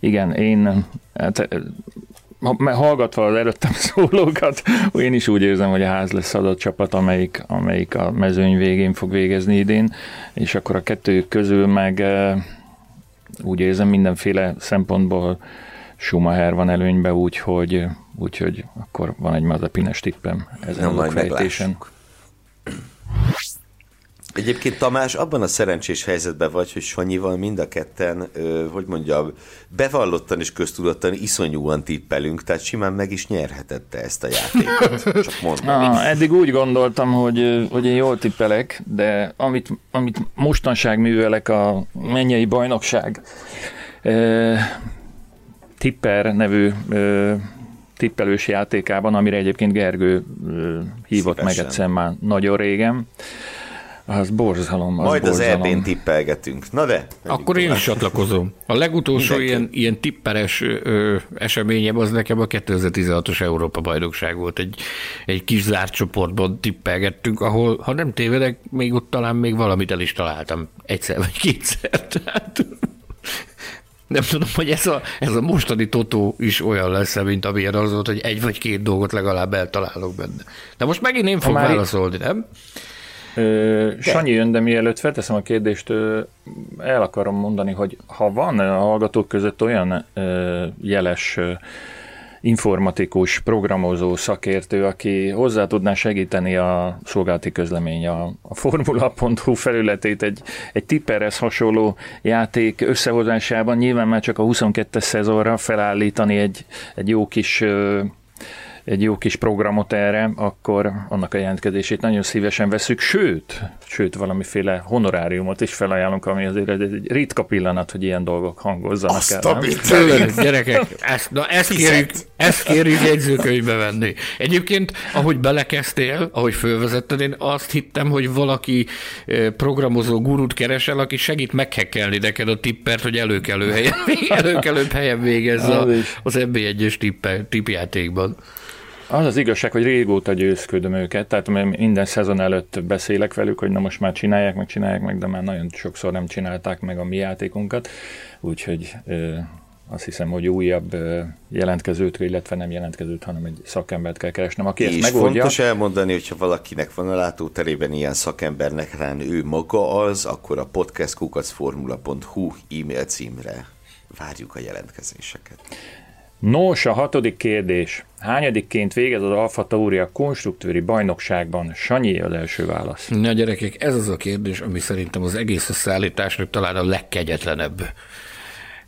Speaker 2: igen, én hát, ha- mert hallgatva az előttem <laughs> szólókat, én is úgy érzem, hogy a ház lesz az a csapat, amelyik, amelyik a mezőny végén fog végezni idén, és akkor a kettő közül meg eh, úgy érzem mindenféle szempontból Schumacher van előnybe, úgyhogy, úgyhogy akkor van egy mazepines tippem ezen a fejtésen.
Speaker 3: meglássuk. Egyébként Tamás, abban a szerencsés helyzetben vagy, hogy Sanyival mind a ketten, ö, hogy mondjam, bevallottan és köztudottan iszonyúan tippelünk, tehát simán meg is nyerhetette ezt a játékot. <laughs> Csak mondom.
Speaker 2: Ah, eddig úgy gondoltam, hogy, hogy én jól tippelek, de amit, amit mostanság művelek a mennyei bajnokság tipper nevű eh, tippelős játékában, amire egyébként Gergő hívott
Speaker 3: Szívesen.
Speaker 2: meg egyszer már nagyon régen, az borzalom. Az
Speaker 3: Majd az
Speaker 2: borzalom.
Speaker 3: EB-n tippelgetünk. Na de.
Speaker 4: Akkor én is csatlakozom. A legutolsó
Speaker 3: Mindenki.
Speaker 4: ilyen, ilyen tipperes ö, eseményem az nekem a 2016-os Európa bajnokság volt. Egy, egy kis zárt csoportban tippelgettünk, ahol, ha nem tévedek, még ott talán még valamit el is találtam. Egyszer vagy kétszer. <laughs> Tehát nem tudom, hogy ez a, ez a mostani totó is olyan lesz, mint amilyen az volt, hogy egy vagy két dolgot legalább eltalálok benne. De most megint én fogok válaszolni, nem?
Speaker 2: Ö, Sanyi jön, de mielőtt felteszem a kérdést, el akarom mondani, hogy ha van a hallgatók között olyan jeles informatikus, programozó szakértő, aki hozzá tudná segíteni a szolgálati közlemény, a, a formula.hu felületét egy, egy tipperhez hasonló játék összehozásában, nyilván már csak a 22-es szezonra felállítani egy, egy jó kis egy jó kis programot erre, akkor annak a jelentkezését nagyon szívesen veszük, sőt, sőt valamiféle honoráriumot is felajánlunk, ami azért egy, ritka pillanat, hogy ilyen dolgok hangozzanak
Speaker 3: Azt
Speaker 2: el.
Speaker 4: Tőled, gyerekek, ezt, na ezt kérjük, ezt kérjük jegyzőkönyvbe venni. Egyébként, ahogy belekezdtél, ahogy fölvezetted, én azt hittem, hogy valaki programozó gurút keresel, aki segít meghekkelni neked a tippert, hogy előkelő helyen, <laughs> előkelőbb helyen végezze
Speaker 2: Az
Speaker 4: a- az NB1-es tippe- tippjátékban.
Speaker 2: Az az igazság, hogy régóta győzködöm őket, tehát minden szezon előtt beszélek velük, hogy na most már csinálják meg, csinálják meg, de már nagyon sokszor nem csinálták meg a mi játékunkat, úgyhogy ö, azt hiszem, hogy újabb jelentkezőt, illetve nem jelentkezőt, hanem egy szakembert kell keresnem, aki ezt megoldja.
Speaker 3: fontos elmondani, hogyha valakinek van a látóterében ilyen szakembernek rán ő maga az, akkor a podcastkukacformula.hu e-mail címre várjuk a jelentkezéseket.
Speaker 2: Nos, a hatodik kérdés. Hányadikként végez az Alfa Tauri a konstruktőri bajnokságban? Sanyi az első válasz.
Speaker 4: Na gyerekek, ez az a kérdés, ami szerintem az egész összeállításnak talán a legkegyetlenebb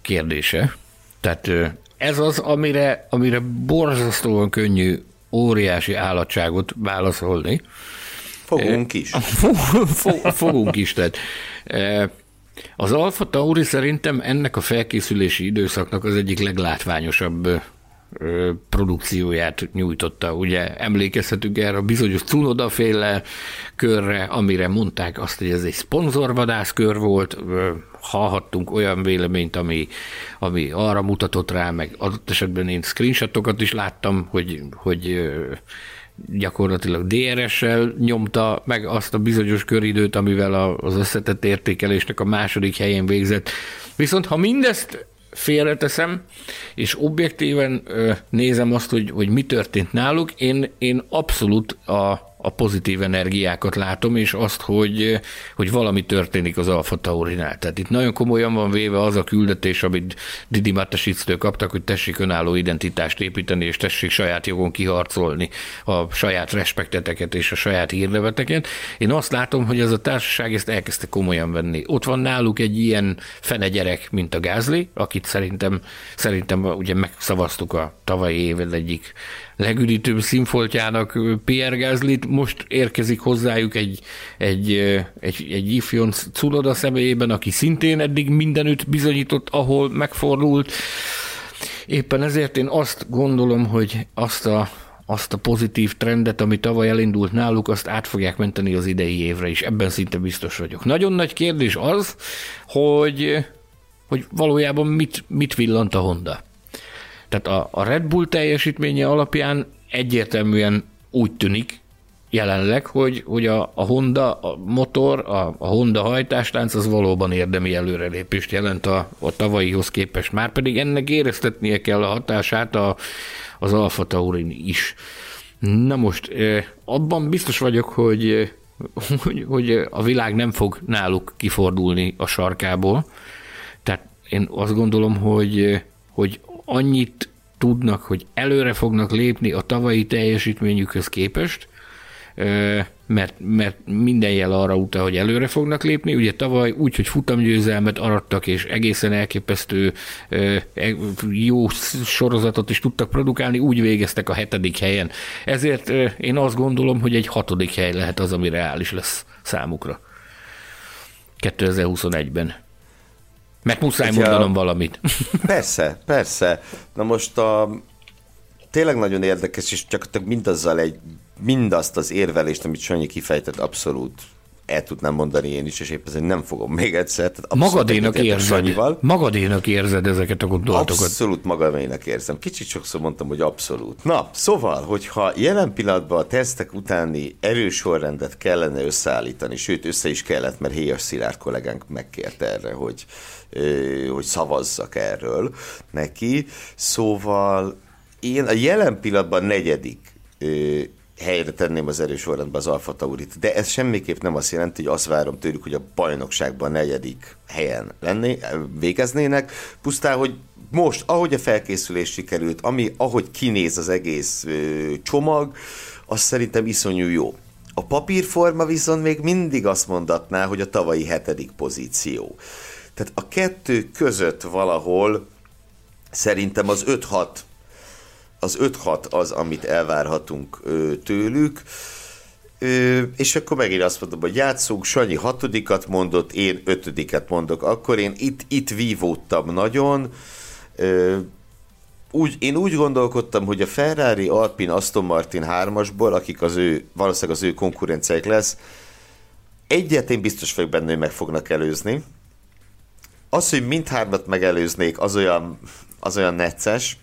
Speaker 4: kérdése. Tehát ez az, amire, amire borzasztóan könnyű óriási állatságot válaszolni.
Speaker 3: Fogunk is. <laughs>
Speaker 4: Fo- fo- Fogunk is, tehát az Alfa Tauri szerintem ennek a felkészülési időszaknak az egyik leglátványosabb produkcióját nyújtotta. Ugye emlékezhetünk erre a bizonyos Cunoda körre, amire mondták azt, hogy ez egy szponzorvadász kör volt, hallhattunk olyan véleményt, ami, ami arra mutatott rá, meg adott esetben én screenshotokat is láttam, hogy, hogy gyakorlatilag DRS-sel nyomta meg azt a bizonyos köridőt, amivel az összetett értékelésnek a második helyén végzett. Viszont ha mindezt félreteszem, és objektíven nézem azt, hogy, hogy mi történt náluk, én, én abszolút a, a pozitív energiákat látom, és azt, hogy, hogy valami történik az Alfa Taurinál. Tehát itt nagyon komolyan van véve az a küldetés, amit Didi Matesictől kaptak, hogy tessék önálló identitást építeni, és tessék saját jogon kiharcolni a saját respekteteket és a saját hírneveteket. Én azt látom, hogy ez a társaság ezt elkezdte komolyan venni. Ott van náluk egy ilyen fene gyerek, mint a Gázli, akit szerintem, szerintem ugye megszavaztuk a tavalyi éved egyik legüdítőbb színfoltjának Pierre Gázlit, most érkezik hozzájuk egy, egy, egy, egy ifjon Cunoda személyében, aki szintén eddig mindenütt bizonyított, ahol megfordult. Éppen ezért én azt gondolom, hogy azt a, azt a pozitív trendet, ami tavaly elindult náluk, azt át fogják menteni az idei évre is. Ebben szinte biztos vagyok. Nagyon nagy kérdés az, hogy, hogy valójában mit, mit villant a Honda. Tehát a, a Red Bull teljesítménye alapján egyértelműen úgy tűnik jelenleg, hogy, hogy a, a Honda a motor, a, a Honda hajtáslánc az valóban érdemi előrelépést jelent a, a tavalyihoz képest. Már pedig ennek éreztetnie kell a hatását a, az Alfa Taurin is. Na most, abban biztos vagyok, hogy, hogy, hogy a világ nem fog náluk kifordulni a sarkából. Tehát én azt gondolom, hogy, hogy annyit tudnak, hogy előre fognak lépni a tavalyi teljesítményükhöz képest, mert, mert minden jel arra utal, hogy előre fognak lépni. Ugye tavaly úgy, hogy futamgyőzelmet arattak, és egészen elképesztő e, jó sorozatot is tudtak produkálni, úgy végeztek a hetedik helyen. Ezért én azt gondolom, hogy egy hatodik hely lehet az, ami reális lesz számukra. 2021-ben. Meg muszáj ja, mondanom valamit. <laughs>
Speaker 3: Persze, persze. Na most a, tényleg nagyon érdekes, és csak mindazzal egy mindazt az érvelést, amit Sanyi kifejtett, abszolút el tudnám mondani én is, és épp ezért nem fogom még egyszer.
Speaker 4: magadénak érzed, magadénak érzed ezeket a gondolatokat.
Speaker 3: Abszolút magaménak érzem. Kicsit sokszor mondtam, hogy abszolút. Na, szóval, hogyha jelen pillanatban a tesztek utáni erősorrendet kellene összeállítani, sőt, össze is kellett, mert Héjas Szilárd kollégánk megkért erre, hogy, hogy szavazzak erről neki. Szóval én a jelen pillanatban negyedik helyre tenném az erős sorrendben az Alfa Taurit. De ez semmiképp nem azt jelenti, hogy azt várom tőlük, hogy a bajnokságban negyedik helyen lenné, végeznének, pusztán, hogy most, ahogy a felkészülés sikerült, ami, ahogy kinéz az egész ö, csomag, az szerintem iszonyú jó. A papírforma viszont még mindig azt mondatná, hogy a tavalyi hetedik pozíció. Tehát a kettő között valahol szerintem az 5-6 az 5-6 az, amit elvárhatunk tőlük. Ö, és akkor megint azt mondom, hogy játszunk, Sanyi hatodikat mondott, én ötödiket mondok. Akkor én itt, itt vívódtam nagyon. Ö, úgy, én úgy gondolkodtam, hogy a Ferrari, Alpine, Aston Martin hármasból, akik az ő, valószínűleg az ő konkurenciák lesz, egyet én biztos vagyok benne, hogy meg fognak előzni. Az, hogy mindhármat megelőznék, az olyan, az olyan necces,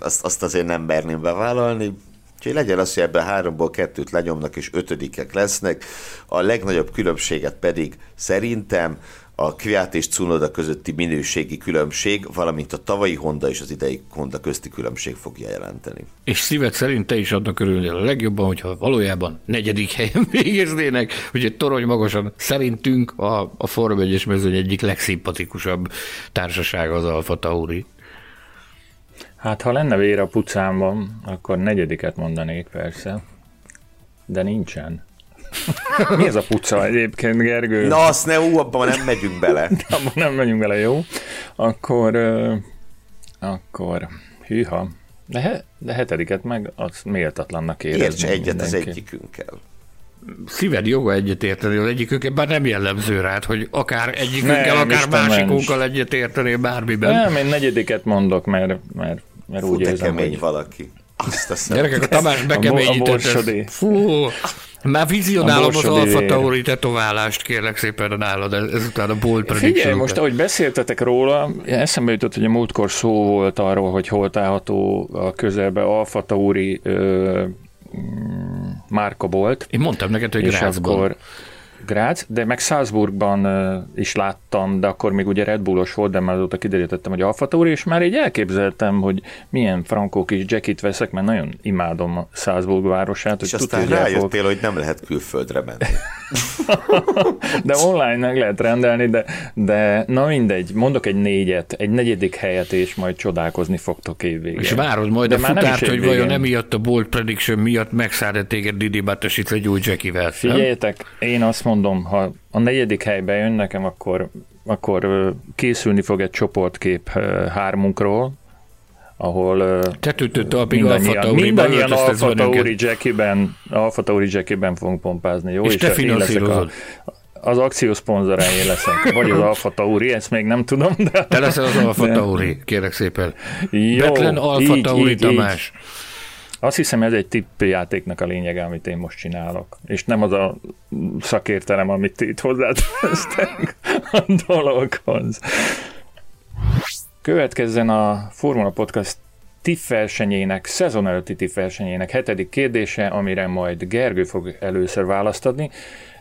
Speaker 3: azt, azt azért nem merném bevállalni. Úgyhogy legyen az, hogy ebben háromból kettőt lenyomnak és ötödikek lesznek. A legnagyobb különbséget pedig szerintem a Kviat és Cunoda közötti minőségi különbség, valamint a tavalyi Honda és az idei Honda közti különbség fogja jelenteni.
Speaker 4: És szíved szerint te is adnak örülnél a legjobban, hogyha valójában negyedik helyen <laughs> végeznének, egy torony magasan szerintünk a, a Form 1 mezőny egyik legszimpatikusabb társasága az Alfa Tauri.
Speaker 2: Hát, ha lenne vér a pucámban, akkor negyediket mondanék persze, de nincsen. <laughs> Mi ez a puca egyébként, Gergő?
Speaker 3: Na, azt ne, ú, abban nem megyünk bele. <laughs>
Speaker 2: De abban nem megyünk bele, jó? Akkor, uh, akkor, hűha. De, he, de hetediket meg az méltatlannak érezni.
Speaker 3: Érts egyet mindenki. az egyikünkkel
Speaker 4: szíved joga egyetérteni az egyikünkkel, bár nem jellemző rád, hogy akár egyikünkkel, nem, akár másikunkkal egyetérteni bármiben.
Speaker 2: Nem, én negyediket mondok, mert, mert mert úgy érzem,
Speaker 3: hogy... valaki. Azt
Speaker 4: a Gyerekek, a Tamás bekeményített. Fú, már vizionálom az Alfa Tauri tetoválást, kérlek szépen nálad, ezután a bold prediction
Speaker 2: Figyelj, most ahogy beszéltetek róla, eszembe jutott, hogy a múltkor szó volt arról, hogy hol található a közelbe Alfa Tauri ö, márka volt.
Speaker 4: Én mondtam neked, hogy és akkor
Speaker 2: Grácz, de meg Salzburgban is láttam, de akkor még ugye Red Bullos volt, de már azóta kiderítettem, hogy Alfa Tauri, és már így elképzeltem, hogy milyen frankó kis jackit veszek, mert nagyon imádom a Salzburg városát.
Speaker 3: És hogy aztán tudja, rájöttél, fog... hogy nem lehet külföldre menni. <laughs>
Speaker 2: de online meg lehet rendelni, de, de na mindegy, mondok egy négyet, egy negyedik helyet, és majd csodálkozni fogtok évvégén.
Speaker 4: És várod majd de a futárt, hogy vajon emiatt a bold prediction miatt megszállja téged Didi Batesít egy új jackivel.
Speaker 2: Figyeljetek, én azt mondom, ha a negyedik helybe jön nekem, akkor, akkor készülni fog egy csoportkép hármunkról, ahol
Speaker 4: Tetőtől talpig
Speaker 2: mindannyian, mindannyian Alfa Tauri Jackiben, Alfa Tauri Jackiben fogunk pompázni, jó?
Speaker 4: És, és te finanszírozod.
Speaker 2: Az akciószponzorájé leszek, vagy az Alfa Tauri, ezt még nem tudom, de...
Speaker 4: Te leszel az Alfa Tauri, kérek szépen. Jó, Betlen Alfa így, Tauri így, Tamás. Így.
Speaker 2: Azt hiszem ez egy tippjátéknak a lényege, amit én most csinálok. És nem az a szakértelem, amit itt hozzátesztek a dologhoz. Következzen a Formula Podcast TIF versenyének, szezon előtti TIF versenyének hetedik kérdése, amire majd Gergő fog először választ adni.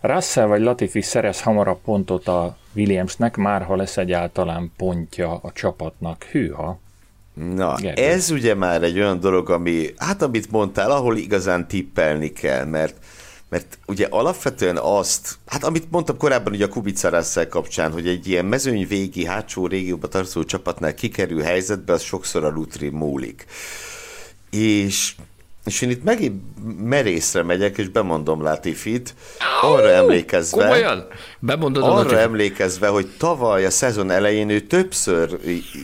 Speaker 2: Russell vagy Latifi szerez hamarabb pontot a Williamsnek, már ha lesz egyáltalán pontja a csapatnak. Hűha!
Speaker 3: Na, Gergő. ez ugye már egy olyan dolog, ami, hát amit mondtál, ahol igazán tippelni kell, mert mert ugye alapvetően azt, hát amit mondtam korábban ugye a Kubica Russell kapcsán, hogy egy ilyen mezőny végi, hátsó régióba tartozó csapatnál kikerül helyzetbe, az sokszor a Lutri múlik. És és én itt megint merészre megyek, és bemondom Latifit, arra emlékezve,
Speaker 4: komolyan? Bemondod
Speaker 3: arra emlékezve, hogy tavaly a szezon elején ő többször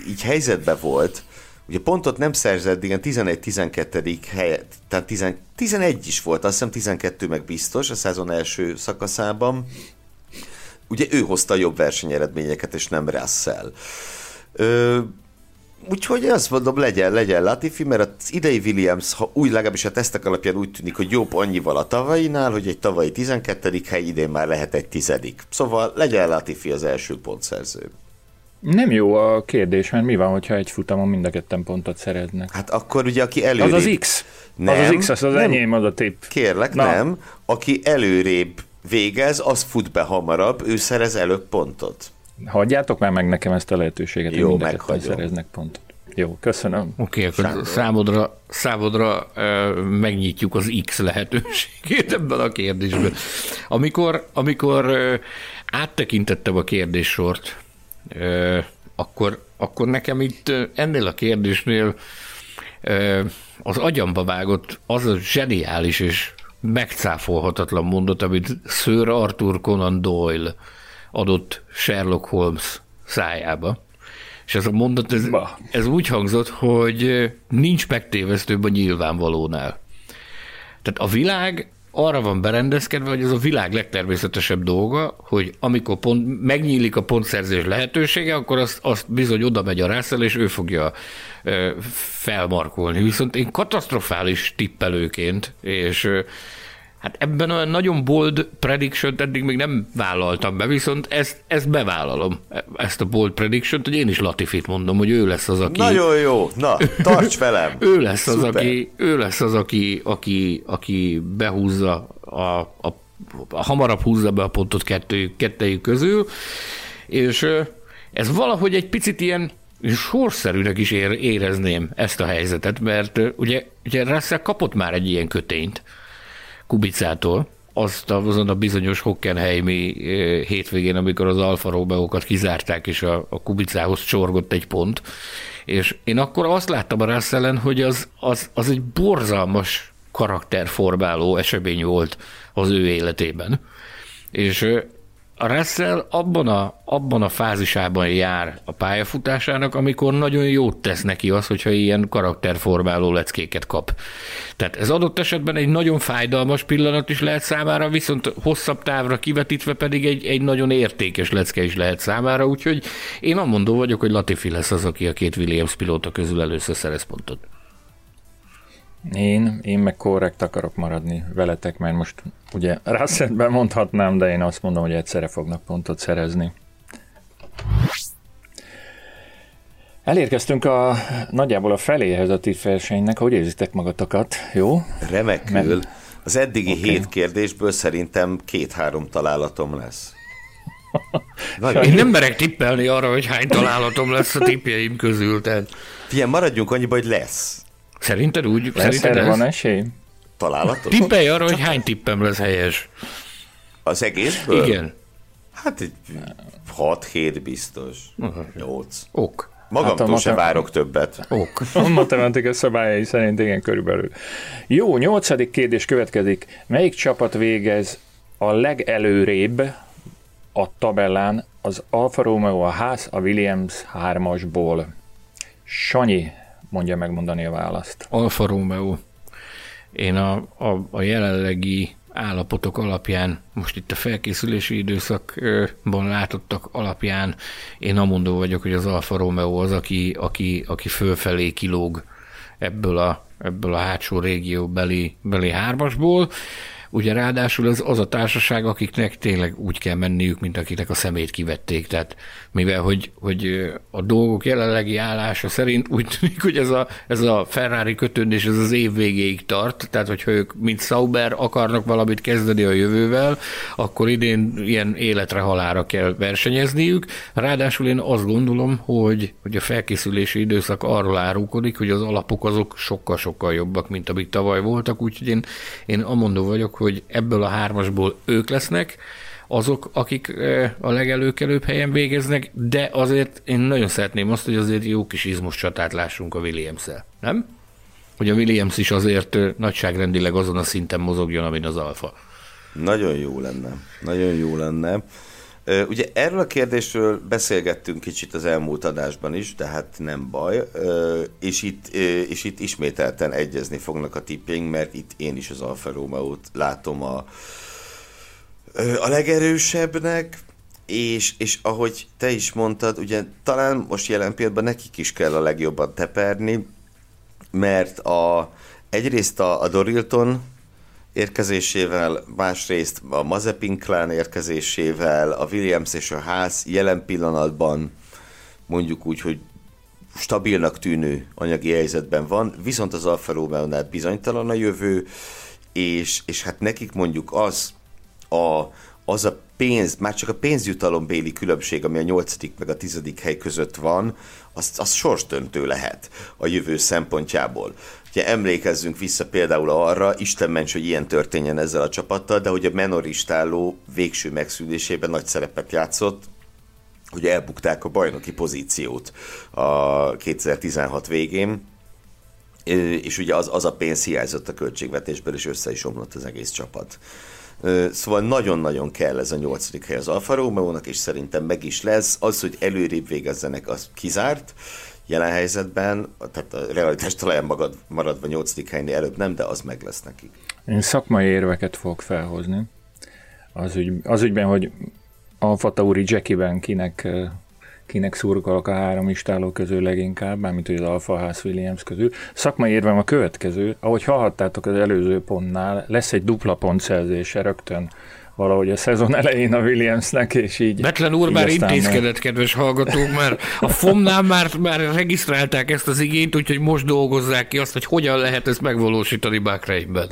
Speaker 3: így helyzetbe volt, Ugye pontot nem szerzett, igen, 11-12. helyet, tehát 10, 11 is volt, azt hiszem 12 meg biztos a szezon első szakaszában. Ugye ő hozta a jobb versenyeredményeket, és nem Russell. Ö, úgyhogy azt mondom, legyen, legyen Latifi, mert az idei Williams, ha úgy legalábbis a tesztek alapján úgy tűnik, hogy jobb annyival a tavainál, hogy egy tavalyi 12. hely idén már lehet egy tizedik. Szóval legyen Latifi az első pontszerző.
Speaker 2: Nem jó a kérdés, mert mi van, hogyha egy futamon mind a ketten pontot szereznek?
Speaker 3: Hát akkor ugye, aki előrébb...
Speaker 2: Az az X. Nem, az az X, az az nem. enyém, az a tipp.
Speaker 3: Kérlek, Na. nem. Aki előrébb végez, az fut be hamarabb, ő szerez előbb pontot.
Speaker 2: Hagyjátok már meg nekem ezt a lehetőséget, hogy mind szereznek pontot. Jó, köszönöm.
Speaker 4: Oké, okay, akkor számodra, számodra uh, megnyitjuk az X lehetőségét ebben a kérdésben. Amikor, amikor uh, áttekintettem a kérdéssort, akkor, akkor nekem itt ennél a kérdésnél az agyamba vágott az a zseniális és megcáfolhatatlan mondat, amit Sir Arthur Conan Doyle adott Sherlock Holmes szájába. És ez a mondat, ez, ez úgy hangzott, hogy nincs megtévesztőbb a nyilvánvalónál. Tehát a világ arra van berendezkedve, hogy ez a világ legtermészetesebb dolga, hogy amikor pont, megnyílik a pontszerzés lehetősége, akkor azt, azt bizony oda megy a Russell, és ő fogja felmarkolni. Viszont én katasztrofális tippelőként, és Hát ebben olyan nagyon bold prediction eddig még nem vállaltam be, viszont ezt, ezt bevállalom, ezt a bold prediction hogy én is Latifit mondom, hogy ő lesz az, aki...
Speaker 3: Nagyon jó, na, tarts velem! <laughs>
Speaker 4: ő lesz az, aki, ő lesz az, aki, aki, aki behúzza a, a, a, hamarabb húzza be a pontot kettő, kettőjük közül, és ez valahogy egy picit ilyen sorszerűnek is érezném ezt a helyzetet, mert ugye, ugye Russell kapott már egy ilyen kötényt, Kubicától, azt azon a bizonyos Hockenheimi eh, hétvégén, amikor az Alfa Romeo-kat kizárták, és a, a Kubicához csorgott egy pont, és én akkor azt láttam a Russellen, hogy az, az, az egy borzalmas karakterformáló esemény volt az ő életében. És eh, a Russell abban a, abban a fázisában jár a pályafutásának, amikor nagyon jót tesz neki az, hogyha ilyen karakterformáló leckéket kap. Tehát ez adott esetben egy nagyon fájdalmas pillanat is lehet számára, viszont hosszabb távra kivetítve pedig egy, egy nagyon értékes lecke is lehet számára, úgyhogy én amondó vagyok, hogy Latifi lesz az, aki a két Williams pilóta közül először szerez pontot.
Speaker 2: Én, én meg korrekt akarok maradni veletek, mert most ugye Russellben mondhatnám, de én azt mondom, hogy egyszerre fognak pontot szerezni. Elérkeztünk a nagyjából a feléhez a TIF versenynek. Hogy érzitek magatokat? Jó?
Speaker 3: Remekül. Mert... Az eddigi okay. hét kérdésből szerintem két-három találatom lesz. <laughs>
Speaker 4: Nagyon Én nem merek tippelni arra, hogy hány találatom lesz a tippjeim közül. Tehát...
Speaker 3: Figyelj, maradjunk annyiba, hogy lesz.
Speaker 4: Szerinted úgy?
Speaker 2: Lesz szerinted
Speaker 4: ez?
Speaker 2: van esély?
Speaker 3: Találatos?
Speaker 4: Tippelj arra, hogy hány tippem lesz helyes.
Speaker 3: Az egészből?
Speaker 4: Igen.
Speaker 3: Hát egy 6-7 biztos. 8.
Speaker 4: Ok.
Speaker 3: Magamtól hát sem várok többet.
Speaker 4: Ok.
Speaker 2: A matematika szabályai szerint igen, körülbelül. Jó, nyolcadik kérdés következik. Melyik csapat végez a legelőrébb a tabellán az Alfa Romeo a ház a Williams 3-asból? Sanyi, mondja megmondani a választ.
Speaker 4: Alfa Romeo. Én a, a, a jelenlegi állapotok alapján, most itt a felkészülési időszakban látottak alapján, én amondó vagyok, hogy az Alfa Romeo az, aki, aki, aki fölfelé kilóg ebből a, ebből a hátsó régió beli, beli hármasból. Ugye ráadásul az, az a társaság, akiknek tényleg úgy kell menniük, mint akinek a szemét kivették. Tehát mivel, hogy, hogy a dolgok jelenlegi állása szerint úgy tűnik, hogy ez a, ez a Ferrari kötődés ez az év végéig tart, tehát hogyha ők, mint Sauber akarnak valamit kezdeni a jövővel, akkor idén ilyen életre halára kell versenyezniük. Ráadásul én azt gondolom, hogy, hogy a felkészülési időszak arról árulkodik, hogy az alapok azok sokkal-sokkal jobbak, mint amik tavaly voltak, úgyhogy én, én amondó vagyok, hogy ebből a hármasból ők lesznek, azok, akik a legelőkelőbb helyen végeznek, de azért én nagyon szeretném azt, hogy azért jó kis izmos csatát lássunk a williams nem? Hogy a Williams is azért nagyságrendileg azon a szinten mozogjon, amin az Alfa.
Speaker 3: Nagyon jó lenne. Nagyon jó lenne. Ugye erről a kérdésről beszélgettünk kicsit az elmúlt adásban is, de hát nem baj, és itt, és itt ismételten egyezni fognak a tippjeink, mert itt én is az Alfa Romeo-t látom a, a legerősebbnek, és, és ahogy te is mondtad, ugye talán most jelen pillanatban nekik is kell a legjobban teperni, mert a, egyrészt a, a Dorilton érkezésével, másrészt a Mazepin klán érkezésével, a Williams és a ház jelen pillanatban mondjuk úgy, hogy stabilnak tűnő anyagi helyzetben van, viszont az Alfa romeo bizonytalan a jövő, és, és hát nekik mondjuk az a, az a pénz, már csak a pénzjutalom béli különbség, ami a nyolcadik meg a tizedik hely között van, az, az sorsdöntő lehet a jövő szempontjából. Ugye emlékezzünk vissza például arra, Isten ments, hogy ilyen történjen ezzel a csapattal, de hogy a menoristáló végső megszűnésében nagy szerepet játszott, hogy elbukták a bajnoki pozíciót a 2016 végén, és ugye az, az a pénz hiányzott a költségvetésből, és össze is omlott az egész csapat. Szóval nagyon-nagyon kell ez a nyolcadik hely az Alfa Romeo-nak, és szerintem meg is lesz. Az, hogy előrébb végezzenek, az kizárt jelen helyzetben, tehát a realitás talaján magad, maradva nyolcadik helynél előbb nem, de az meg lesz nekik.
Speaker 2: Én szakmai érveket fogok felhozni. Az, ügy, az ügyben, hogy Alfa Tauri Jackie-ben kinek kinek szurkolok a három istáló közül leginkább, mármint hogy az Alfa House Williams közül. Szakmai érvem a következő, ahogy hallhattátok az előző pontnál, lesz egy dupla pontszerzése rögtön valahogy a szezon elején a Williamsnek, és így...
Speaker 4: Betlen úr már intézkedett, meg... kedves hallgatók, mert <laughs> a FOM-nál már, már regisztrálták ezt az igényt, úgyhogy most dolgozzák ki azt, hogy hogyan lehet ezt megvalósítani Bakreinben.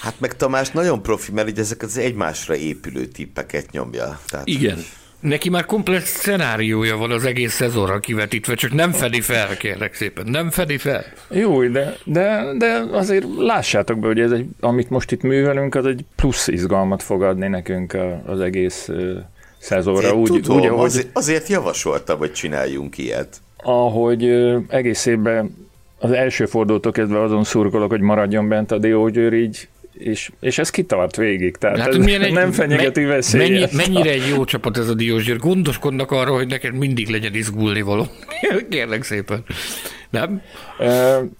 Speaker 3: Hát meg Tamás nagyon profi, mert ugye ezek az egymásra épülő tippeket nyomja.
Speaker 4: Tehát, Igen. Neki már komplet szenáriója van az egész szezonra kivetítve, csak nem fedi fel, kérlek szépen, nem fedi fel.
Speaker 2: Jó, de, de, de azért lássátok be, hogy ez egy, amit most itt művelünk, az egy plusz izgalmat fog adni nekünk az egész szezonra.
Speaker 3: Úgy, tudom, úgy, ahogy, azért, azért javasoltam, hogy csináljunk ilyet.
Speaker 2: Ahogy egész évben az első fordulótól kezdve azon szurkolok, hogy maradjon bent a Diógyőr, így és, és ez kitart végig, tehát hát, ez egy, nem fenyegeti me, veszélyes.
Speaker 4: Mennyi, mennyire egy jó csapat ez a Diózsőr, gondoskodnak arra, hogy neked mindig legyen izgulni való. <laughs> Kérlek szépen. Nem?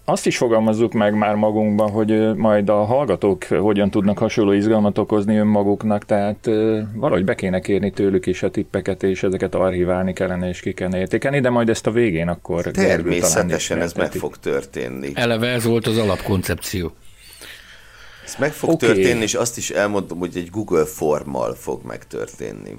Speaker 2: Azt is fogalmazzuk meg már magunkban, hogy majd a hallgatók hogyan tudnak hasonló izgalmat okozni önmaguknak, tehát valahogy be kéne kérni tőlük is a tippeket, és ezeket archiválni kellene, és ki kellene értékelni, de majd ezt a végén akkor
Speaker 3: Természetesen ez meg fog történni.
Speaker 4: Eleve ez volt az alapkoncepció.
Speaker 3: Ez meg fog okay. történni, és azt is elmondom, hogy egy Google formmal fog megtörténni.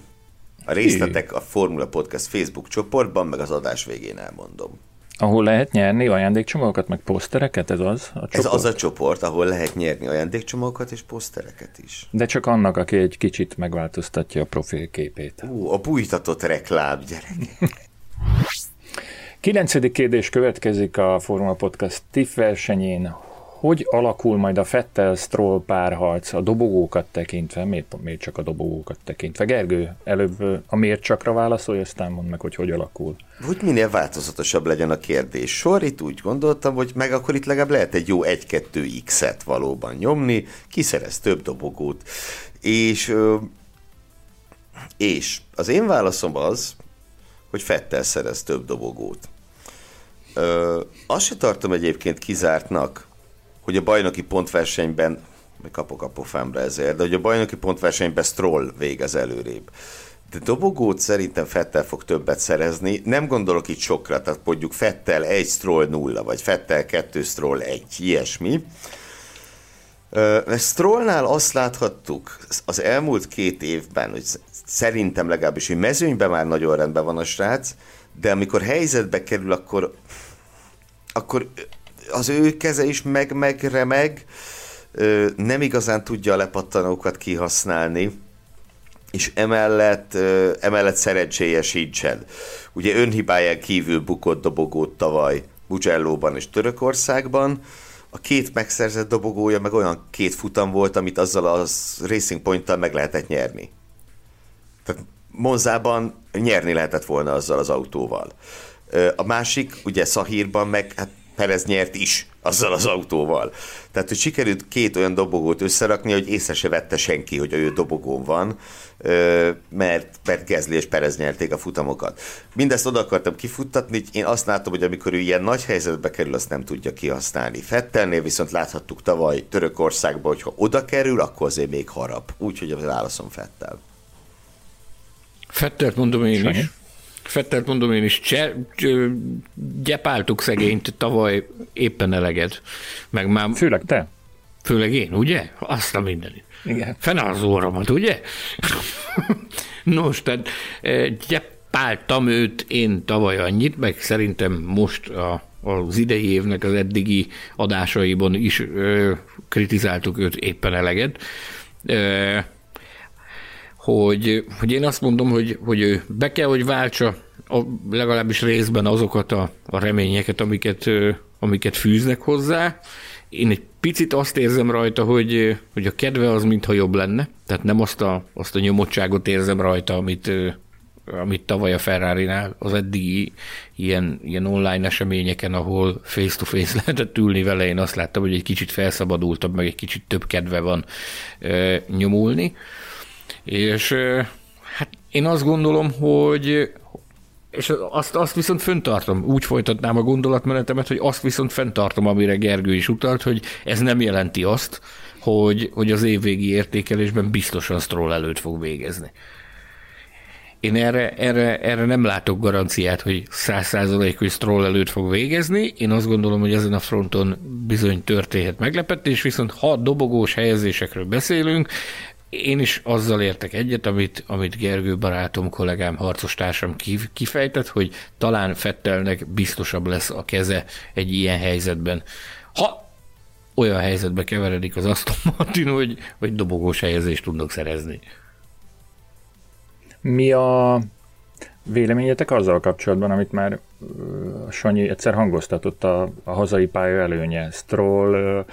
Speaker 3: A részletek a Formula Podcast Facebook csoportban, meg az adás végén elmondom.
Speaker 2: Ahol lehet nyerni ajándékcsomagokat, meg posztereket, ez az
Speaker 3: a csoport? Ez az a csoport, ahol lehet nyerni ajándékcsomagokat és posztereket is.
Speaker 2: De csak annak, aki egy kicsit megváltoztatja a profilképét.
Speaker 3: Ú, a bújtatott reklám, gyerek.
Speaker 2: Kilencedik kérdés következik a Formula Podcast TIFF versenyén hogy alakul majd a Fettel-Stroll párharc a dobogókat tekintve, miért, miért csak a dobogókat tekintve? Gergő, előbb a miért csakra válaszolj, aztán mondd meg, hogy hogy alakul.
Speaker 3: Hogy minél változatosabb legyen a kérdés sor, itt úgy gondoltam, hogy meg akkor itt legalább lehet egy jó 1-2 X-et valóban nyomni, kiszerez több dobogót, és, és az én válaszom az, hogy Fettel szerez több dobogót. Ö, azt se tartom egyébként kizártnak, hogy a bajnoki pontversenyben, kapok a pofámra ezért, de hogy a bajnoki pontversenyben Stroll végez előrébb. De dobogót szerintem Fettel fog többet szerezni. Nem gondolok itt sokra, tehát mondjuk Fettel 1, Stroll 0, vagy Fettel 2, Stroll 1, ilyesmi. Strollnál azt láthattuk az elmúlt két évben, hogy szerintem legalábbis, hogy mezőnyben már nagyon rendben van a srác, de amikor helyzetbe kerül, akkor, akkor az ő keze is meg, meg remeg, nem igazán tudja a lepattanókat kihasználni, és emellett, emellett szerencséje sincsen. Ugye önhibáján kívül bukott dobogót tavaly Mugello-ban és Törökországban, a két megszerzett dobogója meg olyan két futam volt, amit azzal a Racing Point-tal meg lehetett nyerni. Tehát Monzában nyerni lehetett volna azzal az autóval. A másik, ugye Szahírban meg hát Perez nyert is azzal az autóval. Tehát, hogy sikerült két olyan dobogót összerakni, hogy észre se vette senki, hogy ő dobogón van, mert, mert Gezli és Perez nyerték a futamokat. Mindezt oda akartam kifuttatni, én azt látom, hogy amikor ő ilyen nagy helyzetbe kerül, azt nem tudja kihasználni. Fettelnél viszont láthattuk tavaly Törökországban, hogy ha oda kerül, akkor azért még harap. Úgyhogy a válaszom Fettel.
Speaker 4: Fettelt mondom én is. Fettelt mondom én is, cse, gyepáltuk szegényt tavaly éppen eleged. Meg már...
Speaker 2: Főleg te.
Speaker 4: Főleg én, ugye? Azt a mindenit.
Speaker 2: Igen.
Speaker 4: Fene az óramat, ugye? <laughs> Nos, tehát gyepáltam őt én tavaly annyit, meg szerintem most a, az idei évnek az eddigi adásaiban is ö, kritizáltuk őt éppen eleget. Ö, hogy, hogy én azt mondom, hogy, hogy ő be kell, hogy váltsa a, legalábbis részben azokat a, a reményeket, amiket, amiket fűznek hozzá. Én egy picit azt érzem rajta, hogy, hogy a kedve az mintha jobb lenne, tehát nem azt a, azt a nyomottságot érzem rajta, amit, amit tavaly a ferrari az eddigi ilyen, ilyen online eseményeken, ahol face-to-face <laughs> lehetett ülni vele, én azt láttam, hogy egy kicsit felszabadultabb, meg egy kicsit több kedve van e, nyomulni. És hát én azt gondolom, hogy és azt, azt viszont föntartom, úgy folytatnám a gondolatmenetemet, hogy azt viszont fenntartom, amire Gergő is utalt, hogy ez nem jelenti azt, hogy, hogy az évvégi értékelésben biztosan Stroll előtt fog végezni. Én erre, erre, erre nem látok garanciát, hogy száz százalék, hogy Stroll előtt fog végezni. Én azt gondolom, hogy ezen a fronton bizony történhet meglepetés, viszont ha dobogós helyezésekről beszélünk, én is azzal értek egyet, amit, amit Gergő barátom, kollégám, harcostársam kifejtett, hogy talán Fettelnek biztosabb lesz a keze egy ilyen helyzetben. Ha olyan helyzetbe keveredik az Aston Martin, hogy, hogy dobogós helyezést tudnak szerezni.
Speaker 2: Mi a véleményetek azzal kapcsolatban, amit már Sanyi egyszer hangoztatott a, a hazai pálya előnye? Stroll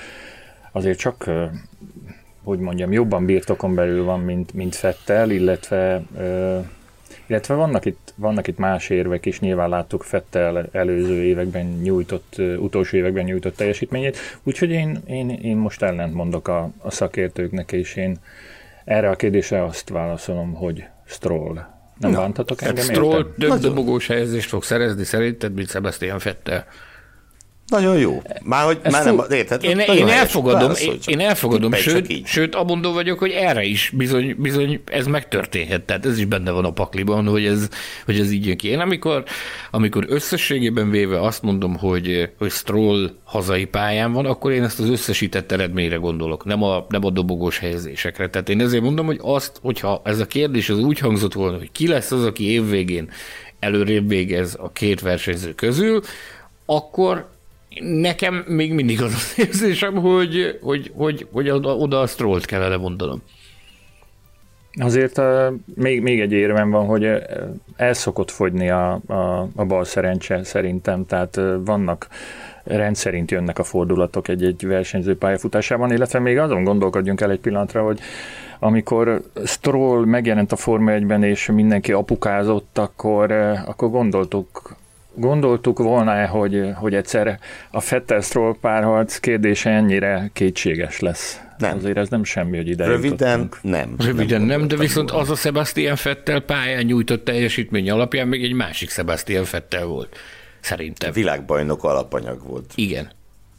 Speaker 2: azért csak hogy mondjam, jobban birtokon belül van, mint, mint Fettel, illetve, illetve vannak, itt, vannak itt más érvek is, nyilván láttuk Fettel előző években nyújtott, utolsó években nyújtott teljesítményét, úgyhogy én, én, én most ellent mondok a, a szakértőknek, és én erre a kérdésre azt válaszolom, hogy Stroll. Nem Na, bántatok engem?
Speaker 4: Stroll több dobogós helyezést fog szerezni szerinted, mint Sebastian Fettel.
Speaker 3: Nagyon jó. Már hogy már nem, érted?
Speaker 4: Én, én elfogadom, én, én elfogadom, sőt, sőt, abondó vagyok, hogy erre is bizony, bizony ez megtörténhet. Tehát ez is benne van a pakliban, hogy ez, hogy ez így jön ki. Én amikor, amikor összességében véve azt mondom, hogy, hogy Stroll hazai pályán van, akkor én ezt az összesített eredményre gondolok, nem a, nem a dobogós helyezésekre. Tehát én ezért mondom, hogy azt, hogyha ez a kérdés az úgy hangzott volna, hogy ki lesz az, aki évvégén előrébb végez a két versenyző közül, akkor nekem még mindig az az érzésem, hogy, hogy, hogy, hogy oda a strollt kellene mondanom.
Speaker 2: Azért uh, még, még egy érvem van, hogy el szokott fogyni a, a, a bal szerencse szerintem, tehát uh, vannak rendszerint jönnek a fordulatok egy-egy versenyző pályafutásában, illetve még azon gondolkodjunk el egy pillanatra, hogy amikor Stroll megjelent a Forma 1-ben, és mindenki apukázott, akkor, akkor gondoltuk gondoltuk volna-e, hogy, hogy egyszer a Fettel-Stroll párharc kérdése ennyire kétséges lesz? Nem. Azért ez nem semmi, hogy ide
Speaker 3: Röviden jutottunk. nem.
Speaker 4: Röviden nem, nem de viszont volna. az a Sebastian Fettel pályán nyújtott teljesítmény alapján még egy másik Sebastian Fettel volt. Szerintem.
Speaker 3: Világbajnok alapanyag volt.
Speaker 4: Igen.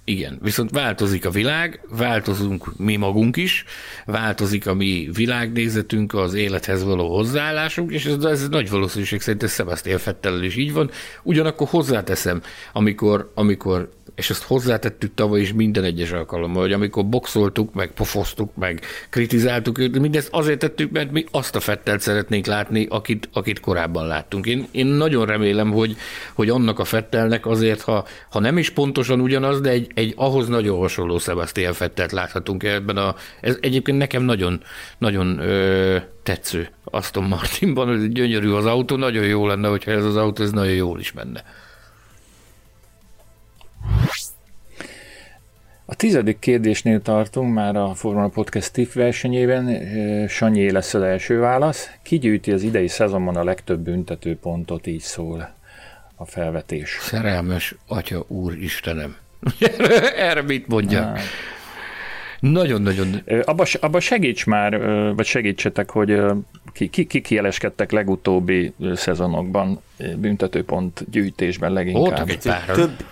Speaker 4: Igen, viszont változik a világ, változunk mi magunk is, változik a mi világnézetünk, az élethez való hozzáállásunk, és ez, ez nagy valószínűség szerint ez Sebastian Fettel is így van. Ugyanakkor hozzáteszem, amikor, amikor és ezt hozzátettük tavaly is minden egyes alkalommal, hogy amikor boxoltuk, meg pofoztuk, meg kritizáltuk őt, mindezt azért tettük, mert mi azt a Fettelt szeretnénk látni, akit, akit korábban láttunk. Én, én nagyon remélem, hogy, hogy annak a Fettelnek azért, ha, ha nem is pontosan ugyanaz, de egy, egy ahhoz nagyon hasonló Sebastian Fettelt láthatunk ebben a, ez egyébként nekem nagyon, nagyon ö, tetsző Aston Martinban, hogy gyönyörű az autó, nagyon jó lenne, hogyha ez az autó ez nagyon jól is menne.
Speaker 2: A tizedik kérdésnél tartunk már a Formula Podcast TIF versenyében. Sanyi lesz az első válasz. Ki gyűjti az idei szezonban a legtöbb büntetőpontot, így szól a felvetés.
Speaker 4: Szerelmes Atya Úr Istenem. <laughs> Erre mit mondjak? Nagyon-nagyon.
Speaker 2: Abba, abba segíts már, vagy segítsetek, hogy ki, ki, ki kieleskedtek legutóbbi szezonokban büntetőpont gyűjtésben leginkább.
Speaker 4: Voltak egy pár.
Speaker 3: Több,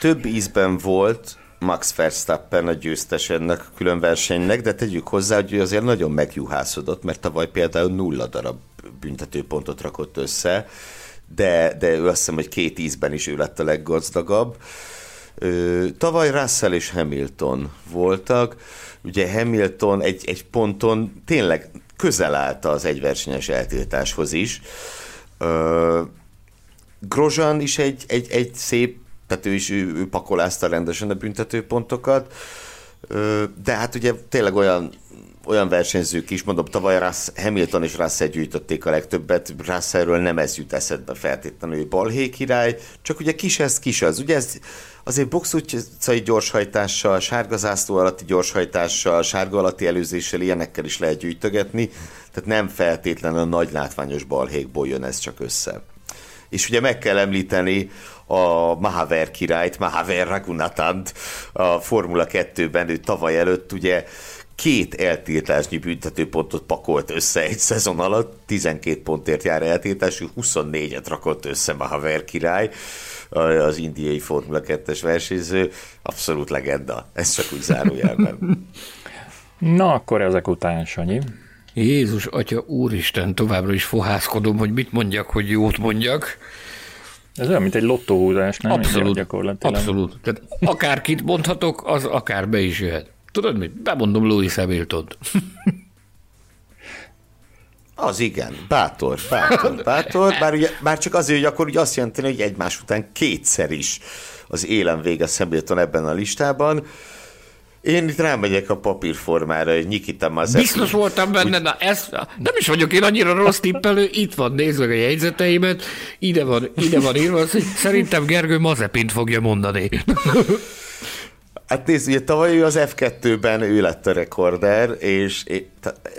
Speaker 3: több ízben volt, Max Verstappen a győztes ennek a külön versenynek, de tegyük hozzá, hogy ő azért nagyon megjuhászodott, mert tavaly például nulla darab büntetőpontot rakott össze, de, de ő azt hiszem, hogy két ízben is ő lett a leggazdagabb. Tavaly Russell és Hamilton voltak, ugye Hamilton egy, egy ponton tényleg közel állt az egyversenyes eltiltáshoz is. Grozan is egy, egy, egy szép tehát ő is ő, ő pakolázta rendesen a büntetőpontokat, de hát ugye tényleg olyan olyan versenyzők is, mondom, tavaly Russ, Hamilton és Russell gyűjtötték a legtöbbet, Russellről nem ez jut eszedbe feltétlenül, hogy balhé király, csak ugye kis ez, kis az. Ugye ez azért box utcai gyorshajtással, sárga zászló alatti gyorshajtással, sárga alatti előzéssel, ilyenekkel is lehet gyűjtögetni, tehát nem feltétlenül a nagy látványos balhékból jön ez csak össze. És ugye meg kell említeni a Mahaver királyt, Mahaver Ragunatant. A Formula 2-ben, ő tavaly előtt ugye két eltiltásnyi büntetőpontot pakolt össze egy szezon alatt, 12 pontért jár eltiltású, 24-et rakott össze Mahaver király, az indiai Formula 2-es versenyző, abszolút legenda. Ez csak úgy zárójelben. <laughs>
Speaker 2: Na, akkor ezek után, Sanyi.
Speaker 4: Jézus, Atya, Úristen, továbbra is fohászkodom, hogy mit mondjak, hogy jót mondjak.
Speaker 2: Ez olyan, mint egy lottóhúzás, nem?
Speaker 4: Abszolút, gyakorlatilag. abszolút. Tehát akárkit mondhatok, az akár be is jöhet. Tudod mit? Bemondom Louis hamilton <laughs>
Speaker 3: Az igen, bátor, bátor, <laughs> bátor, bár, ugye, bár csak azért, hogy akkor ugye azt jelenteni, hogy egymás után kétszer is az élen vége Hamilton ebben a listában. Én itt rámegyek a papírformára, hogy Nikita Mazepin.
Speaker 4: Biztos voltam benne, úgy... na ez, nem is vagyok én annyira rossz tippelő, itt van, nézd meg a jegyzeteimet, ide van, ide van írva, hogy szerintem Gergő Mazepint fogja mondani.
Speaker 3: Hát nézd, ugye tavaly ő az F2-ben ő lett a rekorder, és én,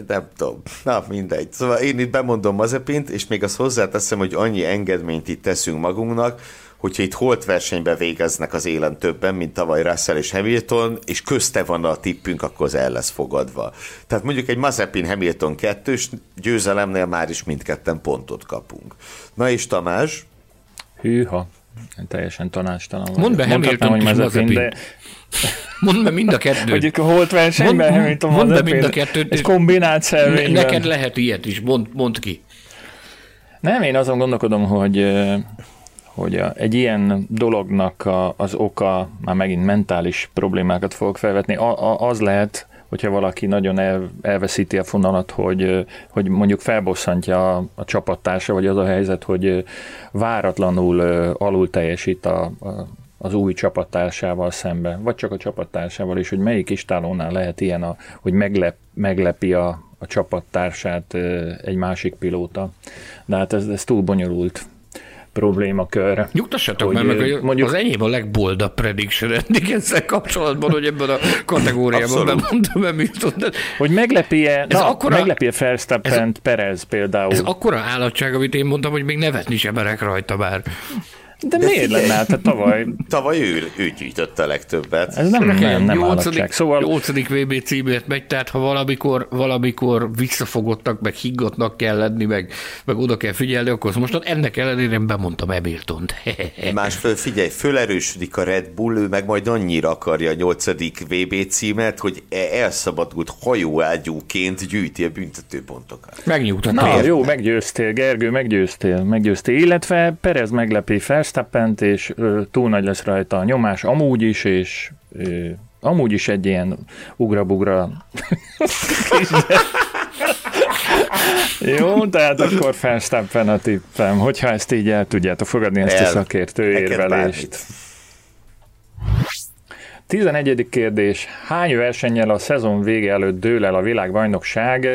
Speaker 3: nem tudom, na mindegy. Szóval én itt bemondom Mazepint, és még azt hozzáteszem, hogy annyi engedményt itt teszünk magunknak, hogyha itt holt versenybe végeznek az élen többen, mint tavaly Russell és Hamilton, és közte van a tippünk, akkor az el lesz fogadva. Tehát mondjuk egy Mazepin Hamilton kettős győzelemnél már is mindketten pontot kapunk. Na és Tamás?
Speaker 2: Hűha, teljesen tanástalan
Speaker 4: Mondd be Hamilton hogy Mazepin, de... Mondd be mind a kettőt.
Speaker 2: Mondjuk a holt versenyben mond, Hamilton
Speaker 4: Mondd be mind a kettőt.
Speaker 2: Egy kombinált
Speaker 4: ne, Neked lehet ilyet is, mond, mond ki.
Speaker 2: Nem, én azon gondolkodom, hogy hogy egy ilyen dolognak a, az oka, már megint mentális problémákat fogok felvetni, a, a, az lehet, hogyha valaki nagyon el, elveszíti a fonalat, hogy, hogy mondjuk felbosszantja a, a csapattársa, vagy az a helyzet, hogy váratlanul alul teljesít a, a, az új csapattársával szembe, vagy csak a csapattársával is, hogy melyik istálónál lehet ilyen, a, hogy meglep, meglepi a, a csapattársát egy másik pilóta. De hát ez, ez túl bonyolult problémakör.
Speaker 4: Nyugtassatok hogy, mert meg, mondjuk, az enyém a legboldabb prediction eddig ezzel kapcsolatban, hogy ebben a kategóriában bemondom Hamilton. De...
Speaker 2: Hogy meglepie, ez na, akkora, meglepie Verstappen Perez például.
Speaker 4: Ez akkora állatság, amit én mondtam, hogy még nevetni sem merek rajta már.
Speaker 2: De, De miért lenne? Hát tavaly... <laughs>
Speaker 3: tavaly ő, ő gyűjtötte a legtöbbet.
Speaker 2: Ez nem, nem, nem 8.
Speaker 4: Szóval... 8. VB címért megy, tehát ha valamikor, valamikor visszafogottak, meg higgatnak kell lenni, meg, meg oda kell figyelni, akkor most ennek ellenére bemondtam Hamilton-t. <laughs>
Speaker 3: Másfél figyelj, fölerősödik a Red Bull, ő meg majd annyira akarja a 8. VB címet, hogy e- elszabadult hajóágyúként gyűjti a büntetőpontokat.
Speaker 4: Megnyugtató.
Speaker 2: Na, jó, meggyőztél, Gergő, meggyőztél, meggyőztél, illetve Perez meglepi Verstappent, és ö, túl nagy lesz rajta a nyomás, amúgy is, és ö, amúgy is egy ilyen ugra-bugra <laughs> Jó, tehát akkor Verstappen a tippem, hogyha ezt így el tudjátok fogadni, ezt el, a szakértő érvelést. 11. kérdés. Hány versennyel a szezon vége előtt dől el a világbajnokság?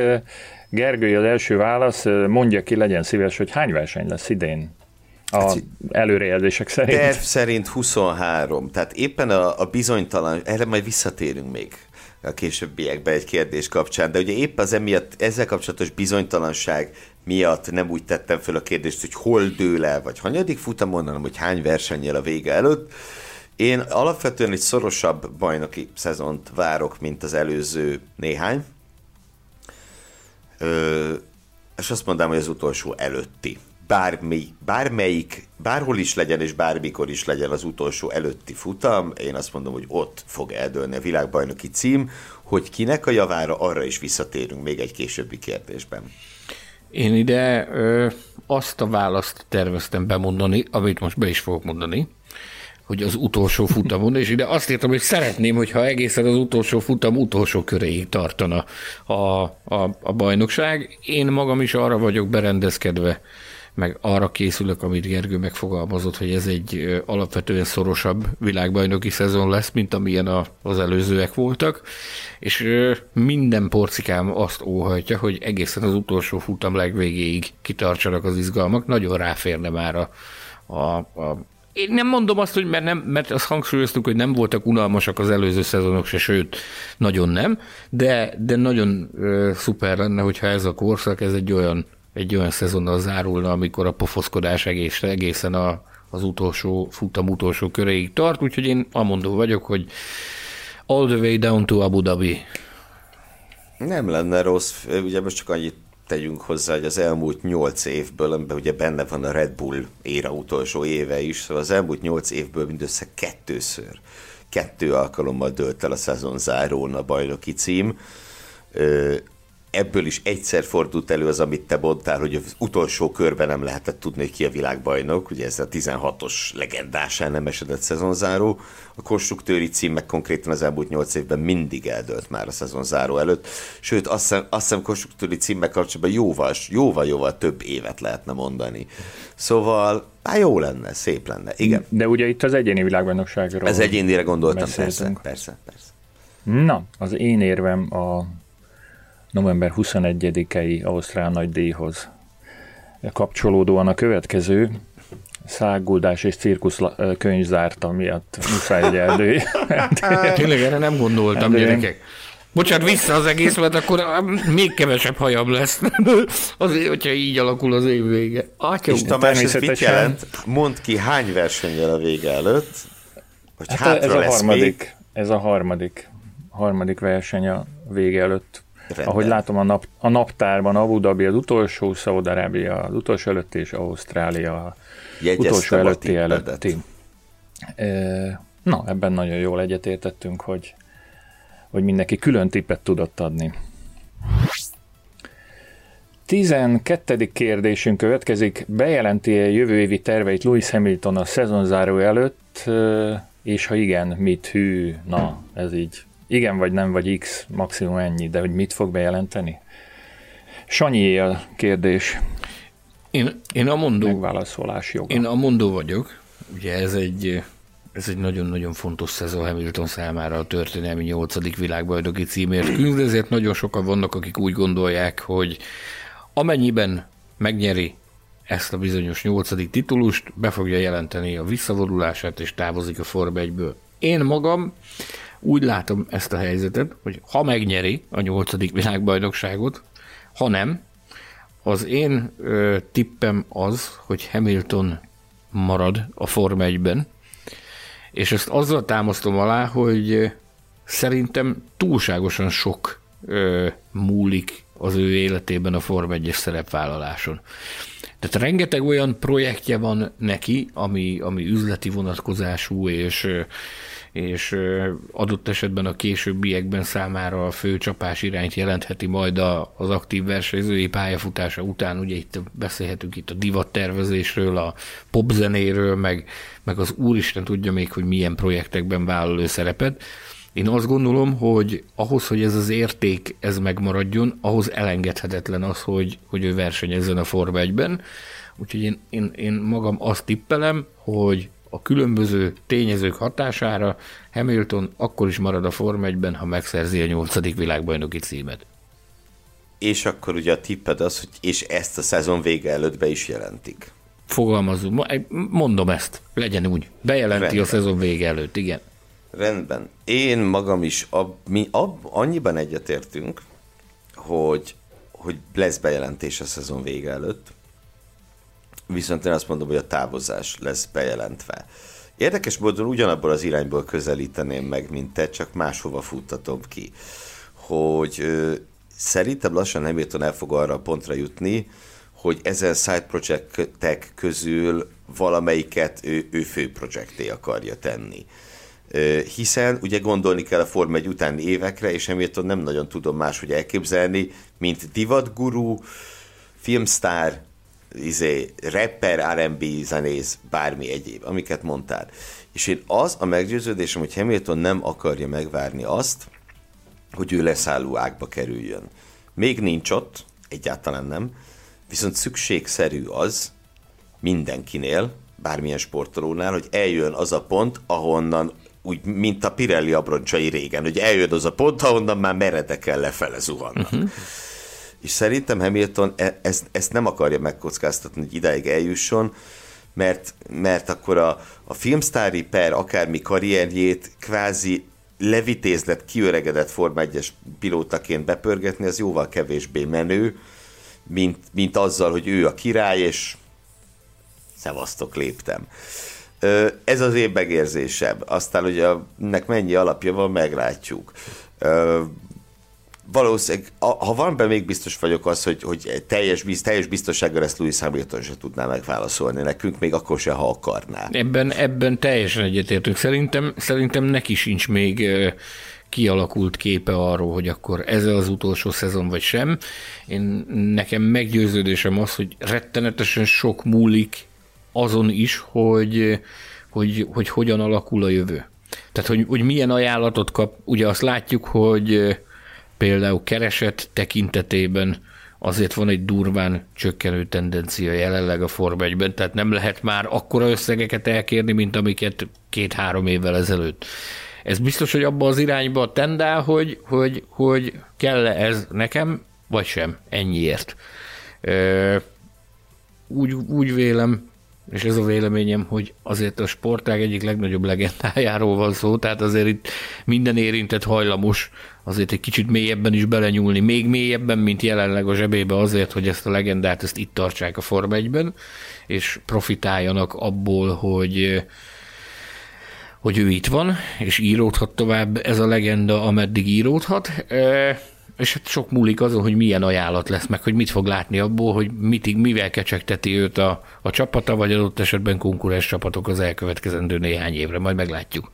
Speaker 2: Gergely az első válasz, mondja ki, legyen szíves, hogy hány verseny lesz idén? A hát, előrejelzések szerint.
Speaker 3: Terv szerint 23, tehát éppen a, a bizonytalan, erre majd visszatérünk még a későbbiekben egy kérdés kapcsán, de ugye épp az emiatt, ezzel kapcsolatos bizonytalanság miatt nem úgy tettem fel a kérdést, hogy hol dől el, vagy hanyadik futamon, hanem hogy hány versennyel a vége előtt. Én alapvetően egy szorosabb bajnoki szezont várok, mint az előző néhány. Ö, és azt mondanám, hogy az utolsó előtti bármi, bármelyik, bárhol is legyen és bármikor is legyen az utolsó előtti futam, én azt mondom, hogy ott fog eldőlni a világbajnoki cím, hogy kinek a javára, arra is visszatérünk még egy későbbi kérdésben.
Speaker 4: Én ide ö, azt a választ terveztem bemondani, amit most be is fogok mondani, hogy az utolsó futamon, és ide azt írtam, hogy szeretném, hogyha egészen az utolsó futam utolsó köréig tartana a, a, a bajnokság. Én magam is arra vagyok berendezkedve, meg arra készülök, amit Gergő megfogalmazott, hogy ez egy alapvetően szorosabb világbajnoki szezon lesz, mint amilyen az előzőek voltak, és minden porcikám azt óhajtja, hogy egészen az utolsó futam legvégéig kitartsanak az izgalmak, nagyon ráférne már a, a, a én nem mondom azt, hogy mert, nem, mert azt hangsúlyoztuk, hogy nem voltak unalmasak az előző szezonok se, sőt, nagyon nem, de, de nagyon ö, szuper lenne, hogyha ez a korszak, ez egy olyan egy olyan szezonnal zárulna, amikor a pofoszkodás egész, egészen a, az utolsó futam utolsó köréig tart, úgyhogy én amondó vagyok, hogy all the way down to Abu Dhabi.
Speaker 3: Nem lenne rossz, ugye most csak annyit tegyünk hozzá, hogy az elmúlt nyolc évből, amiben ugye benne van a Red Bull éra utolsó éve is, szóval az elmúlt nyolc évből mindössze kettőször, kettő alkalommal dölt el a szezon zárón a bajnoki cím ebből is egyszer fordult elő az, amit te mondtál, hogy az utolsó körben nem lehetett tudni, hogy ki a világbajnok, ugye ez a 16-os legendásán nem esedett szezonzáró, a konstruktőri cím meg konkrétan az elmúlt 8 évben mindig eldőlt már a szezonzáró előtt, sőt azt hiszem, azt hiszem konstruktőri címmel kapcsolatban jóval, jóval, jóval több évet lehetne mondani. Szóval Hát jó lenne, szép lenne, igen.
Speaker 2: De ugye itt az egyéni világbajnokságról
Speaker 3: Ez egyénire gondoltam, persze, persze, persze.
Speaker 2: Na, az én érvem a november 21-i Ausztrál nagy díjhoz kapcsolódóan a következő száguldás és cirkusz könyv zárta miatt muszáj egy. <laughs>
Speaker 4: Tényleg erre nem gondoltam, erdői. gyerekek. Bocsánat, vissza az egész, mert akkor még kevesebb hajam lesz. <laughs> Azért, hogyha így alakul az év vége.
Speaker 3: Atya, és Tamás, ez mit jelent? Mondd ki, hány versennyel a vége előtt?
Speaker 2: Hogy hát ez a harmadik, még? ez a harmadik, harmadik verseny a vége előtt. Rendben. Ahogy látom a, nap, a naptárban Abu Dhabi az utolsó, Szaudarábia az utolsó előtti, és Ausztrália Jegyeztem utolsó előtti előtti. Na, ebben nagyon jól egyetértettünk, hogy, hogy mindenki külön tippet tudott adni. 12. kérdésünk következik. Bejelenti -e jövő évi terveit Lewis Hamilton a szezonzáró előtt, és ha igen, mit hű? Na, ez így igen vagy nem, vagy X, maximum ennyi, de hogy mit fog bejelenteni? Sanyi a kérdés.
Speaker 4: Én, én a mondó...
Speaker 2: Megválaszolás joga.
Speaker 4: Én a mondó vagyok. Ugye ez egy, ez egy nagyon-nagyon fontos szezon Hamilton számára a történelmi nyolcadik világbajnoki címért küzd, ezért nagyon sokan vannak, akik úgy gondolják, hogy amennyiben megnyeri ezt a bizonyos nyolcadik titulust, be fogja jelenteni a visszavonulását, és távozik a Forma 1-ből. Én magam úgy látom ezt a helyzetet, hogy ha megnyeri a nyolcadik világbajnokságot, ha nem, az én ö, tippem az, hogy Hamilton marad a Forma 1-ben, és ezt azzal támasztom alá, hogy szerintem túlságosan sok ö, múlik az ő életében a Form 1-es szerepvállaláson. Tehát rengeteg olyan projektje van neki, ami, ami üzleti vonatkozású, és, és adott esetben a későbbiekben számára a fő csapás irányt jelentheti majd az aktív versenyzői pályafutása után. Ugye itt beszélhetünk itt a divattervezésről, a popzenéről, meg, meg az úristen tudja még, hogy milyen projektekben vállal ő szerepet. Én azt gondolom, hogy ahhoz, hogy ez az érték ez megmaradjon, ahhoz elengedhetetlen az, hogy, hogy ő versenyezzen a Forma 1-ben. Úgyhogy én, én, én magam azt tippelem, hogy a különböző tényezők hatására Hamilton akkor is marad a Forma 1-ben, ha megszerzi a nyolcadik világbajnoki címet.
Speaker 3: És akkor ugye a tipped az, hogy és ezt a szezon vége előtt be is jelentik.
Speaker 4: Fogalmazunk, mondom ezt, legyen úgy. Bejelenti Rendben. a szezon vége előtt, igen.
Speaker 3: Rendben. Én magam is ab, mi ab, annyiban egyetértünk, hogy, hogy lesz bejelentés a szezon vége előtt, viszont én azt mondom, hogy a távozás lesz bejelentve. Érdekes módon ugyanabból az irányból közelíteném meg, mint te, csak máshova futtatom ki. Hogy ö, szerintem lassan Hamilton el fog arra a pontra jutni, hogy ezen side projectek közül valamelyiket ő, ő fő projekté akarja tenni hiszen ugye gondolni kell a Forma 1 utáni évekre, és emiatt nem nagyon tudom máshogy elképzelni, mint divatguru, filmstár, izé, rapper, R&B zenész, bármi egyéb, amiket mondtál. És én az a meggyőződésem, hogy Hamilton nem akarja megvárni azt, hogy ő leszálló ágba kerüljön. Még nincs ott, egyáltalán nem, viszont szükségszerű az mindenkinél, bármilyen sportolónál, hogy eljön az a pont, ahonnan úgy, mint a Pirelli abroncsai régen, hogy eljön az a pont, ahonnan már meredek el lefele zuhannak. Uh-huh. És szerintem Hamilton e- ezt, ezt nem akarja megkockáztatni, hogy ideig eljusson, mert, mert akkor a, a filmsztári per akármi karrierjét kvázi levitézlet, kiöregedett Forma 1-es pilótaként bepörgetni, az jóval kevésbé menő, mint, mint azzal, hogy ő a király, és szevasztok, léptem. Ez az én megérzésem. Aztán, hogy ennek mennyi alapja van, meglátjuk. Valószínűleg, ha van be, még biztos vagyok az, hogy, hogy teljes, teljes biztonsággal ezt Louis Hamilton se tudná megválaszolni nekünk, még akkor se, ha akarná.
Speaker 4: Ebben, ebben teljesen egyetértünk. Szerintem, szerintem neki sincs még kialakult képe arról, hogy akkor ez az utolsó szezon vagy sem. Én nekem meggyőződésem az, hogy rettenetesen sok múlik azon is, hogy, hogy, hogy hogyan alakul a jövő. Tehát, hogy, hogy milyen ajánlatot kap. Ugye azt látjuk, hogy például keresett tekintetében azért van egy durván csökkenő tendencia jelenleg a Form 1 tehát nem lehet már akkora összegeket elkérni, mint amiket két-három évvel ezelőtt. Ez biztos, hogy abba az irányba tendál, hogy, hogy, hogy kell-e ez nekem, vagy sem, ennyiért. Úgy, úgy vélem, és ez a véleményem, hogy azért a sportág egyik legnagyobb legendájáról van szó, tehát azért itt minden érintett hajlamos azért egy kicsit mélyebben is belenyúlni, még mélyebben, mint jelenleg a zsebébe azért, hogy ezt a legendát ezt itt tartsák a Form 1-ben, és profitáljanak abból, hogy hogy ő itt van, és íródhat tovább ez a legenda, ameddig íródhat és hát sok múlik azon, hogy milyen ajánlat lesz, meg hogy mit fog látni abból, hogy mit, mivel kecsegteti őt a, a csapata, vagy adott esetben konkurens csapatok az elkövetkezendő néhány évre, majd meglátjuk.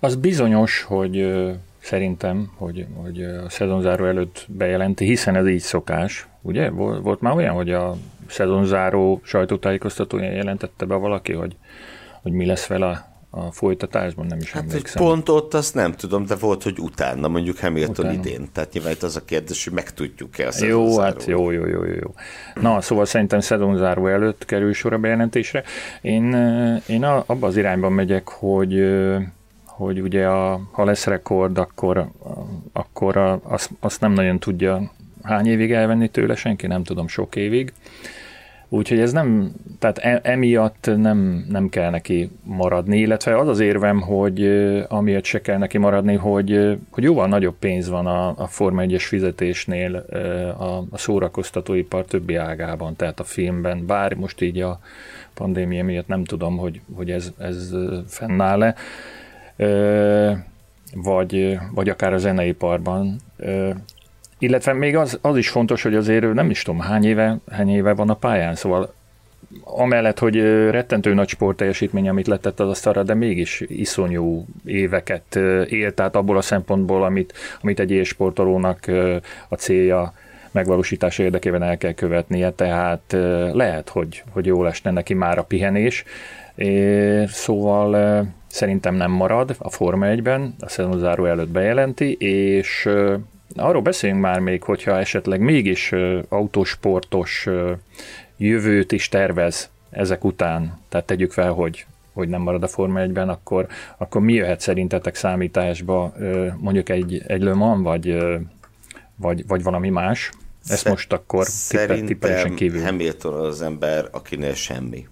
Speaker 2: Az bizonyos, hogy szerintem, hogy, hogy a szezonzáró előtt bejelenti, hiszen ez így szokás, ugye? Volt, volt már olyan, hogy a szezonzáró sajtótájékoztatója jelentette be valaki, hogy, hogy mi lesz vele a folytatásban, nem is hát, emlékszem.
Speaker 3: Pont ott azt nem tudom, de volt, hogy utána, mondjuk Hamilton utána. idén. Tehát nyilván itt az a kérdés, hogy meg tudjuk-e a
Speaker 2: Jó, hát jó, jó, jó, jó. Na, szóval szerintem szezonzáró előtt kerül sor a bejelentésre. Én, én abban az irányban megyek, hogy hogy ugye a, ha lesz rekord, akkor, akkor a, azt, azt nem nagyon tudja hány évig elvenni tőle senki, nem tudom, sok évig Úgyhogy ez nem, tehát e, emiatt nem, nem kell neki maradni, illetve az az érvem, hogy amiatt se kell neki maradni, hogy, hogy jóval nagyobb pénz van a, a Forma 1-es fizetésnél a, a szórakoztatóipar többi ágában, tehát a filmben, bár most így a pandémia miatt nem tudom, hogy, hogy ez, ez fennáll-e, vagy, vagy akár a zeneiparban. Illetve még az, az is fontos, hogy azért nem is tudom hány éve, hány éve van a pályán, szóval amellett, hogy rettentő nagy sport teljesítmény, amit letett az asztalra, de mégis iszonyú éveket élt, tehát abból a szempontból, amit, amit egy sportolónak a célja megvalósítása érdekében el kell követnie, tehát lehet, hogy, hogy jól esne neki már a pihenés. Szóval szerintem nem marad a Forma 1-ben, a szezonzáró előtt bejelenti, és arról beszéljünk már még, hogyha esetleg mégis autósportos jövőt is tervez ezek után, tehát tegyük fel, hogy hogy nem marad a Forma 1-ben, akkor, akkor mi jöhet szerintetek számításba, mondjuk egy, egy Le Mans, vagy, vagy, vagy valami más? Ezt Szer- most akkor
Speaker 3: tippel, kívül. Hamilton az ember, akinél semmi.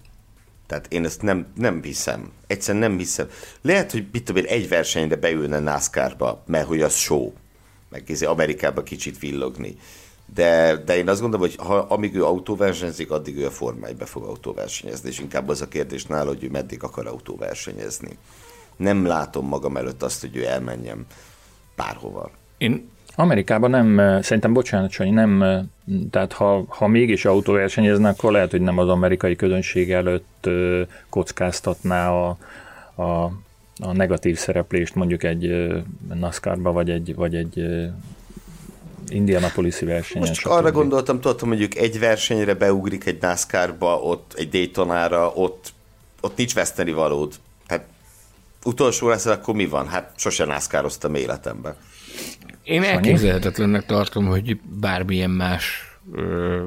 Speaker 3: Tehát én ezt nem, nem hiszem. Egyszerűen nem hiszem. Lehet, hogy mit tudom én, egy versenyre beülne NASCAR-ba, mert hogy az show meg Amerikába kicsit villogni. De, de én azt gondolom, hogy ha, amíg ő autóversenyzik, addig ő a Forma 1 fog autóversenyezni, és inkább az a kérdés nála, hogy ő meddig akar autóversenyezni. Nem látom magam előtt azt, hogy ő elmenjen bárhova.
Speaker 2: Én Amerikában nem, szerintem bocsánat, Sanyi, nem, tehát ha, ha mégis autóversenyezne, akkor lehet, hogy nem az amerikai közönség előtt kockáztatná a, a a negatív szereplést mondjuk egy NASCAR-ba, vagy egy, vagy egy Indianapolis-i versenyen.
Speaker 3: Most arra gondoltam, tudtam, mondjuk egy versenyre beugrik egy NASCAR-ba, ott egy Daytonára, ott, ott nincs veszteni valód. Hát utolsó lesz, akkor mi van? Hát sose NASCAR-oztam életemben.
Speaker 4: Én elképzelhetetlennek tartom, hogy bármilyen más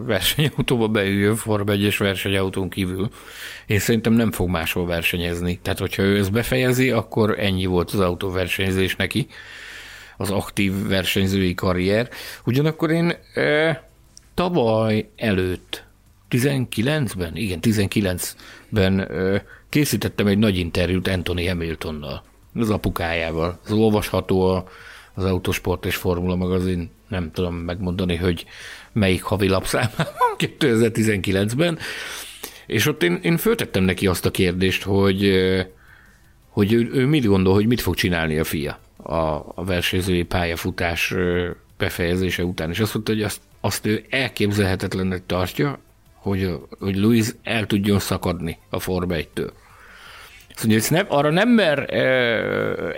Speaker 4: versenyautóba beüljön Forma 1 versenyautón kívül. Én szerintem nem fog máshol versenyezni. Tehát, hogyha ő ezt befejezi, akkor ennyi volt az autóversenyzés neki, az aktív versenyzői karrier. Ugyanakkor én e, tavaly előtt, 19-ben, igen, 19-ben e, készítettem egy nagy interjút Anthony Hamiltonnal, az apukájával. Az olvasható a, az Autosport és Formula magazin, nem tudom megmondani, hogy melyik havi lapszámában <laughs> 2019-ben, és ott én, én föltettem neki azt a kérdést, hogy, hogy ő, ő mit gondol, hogy mit fog csinálni a fia a, a versenyzői pályafutás befejezése után, és azt mondta, hogy azt, azt ő elképzelhetetlennek tartja, hogy, hogy Louis el tudjon szakadni a Forma 1-től. Hogy nem, arra nem mer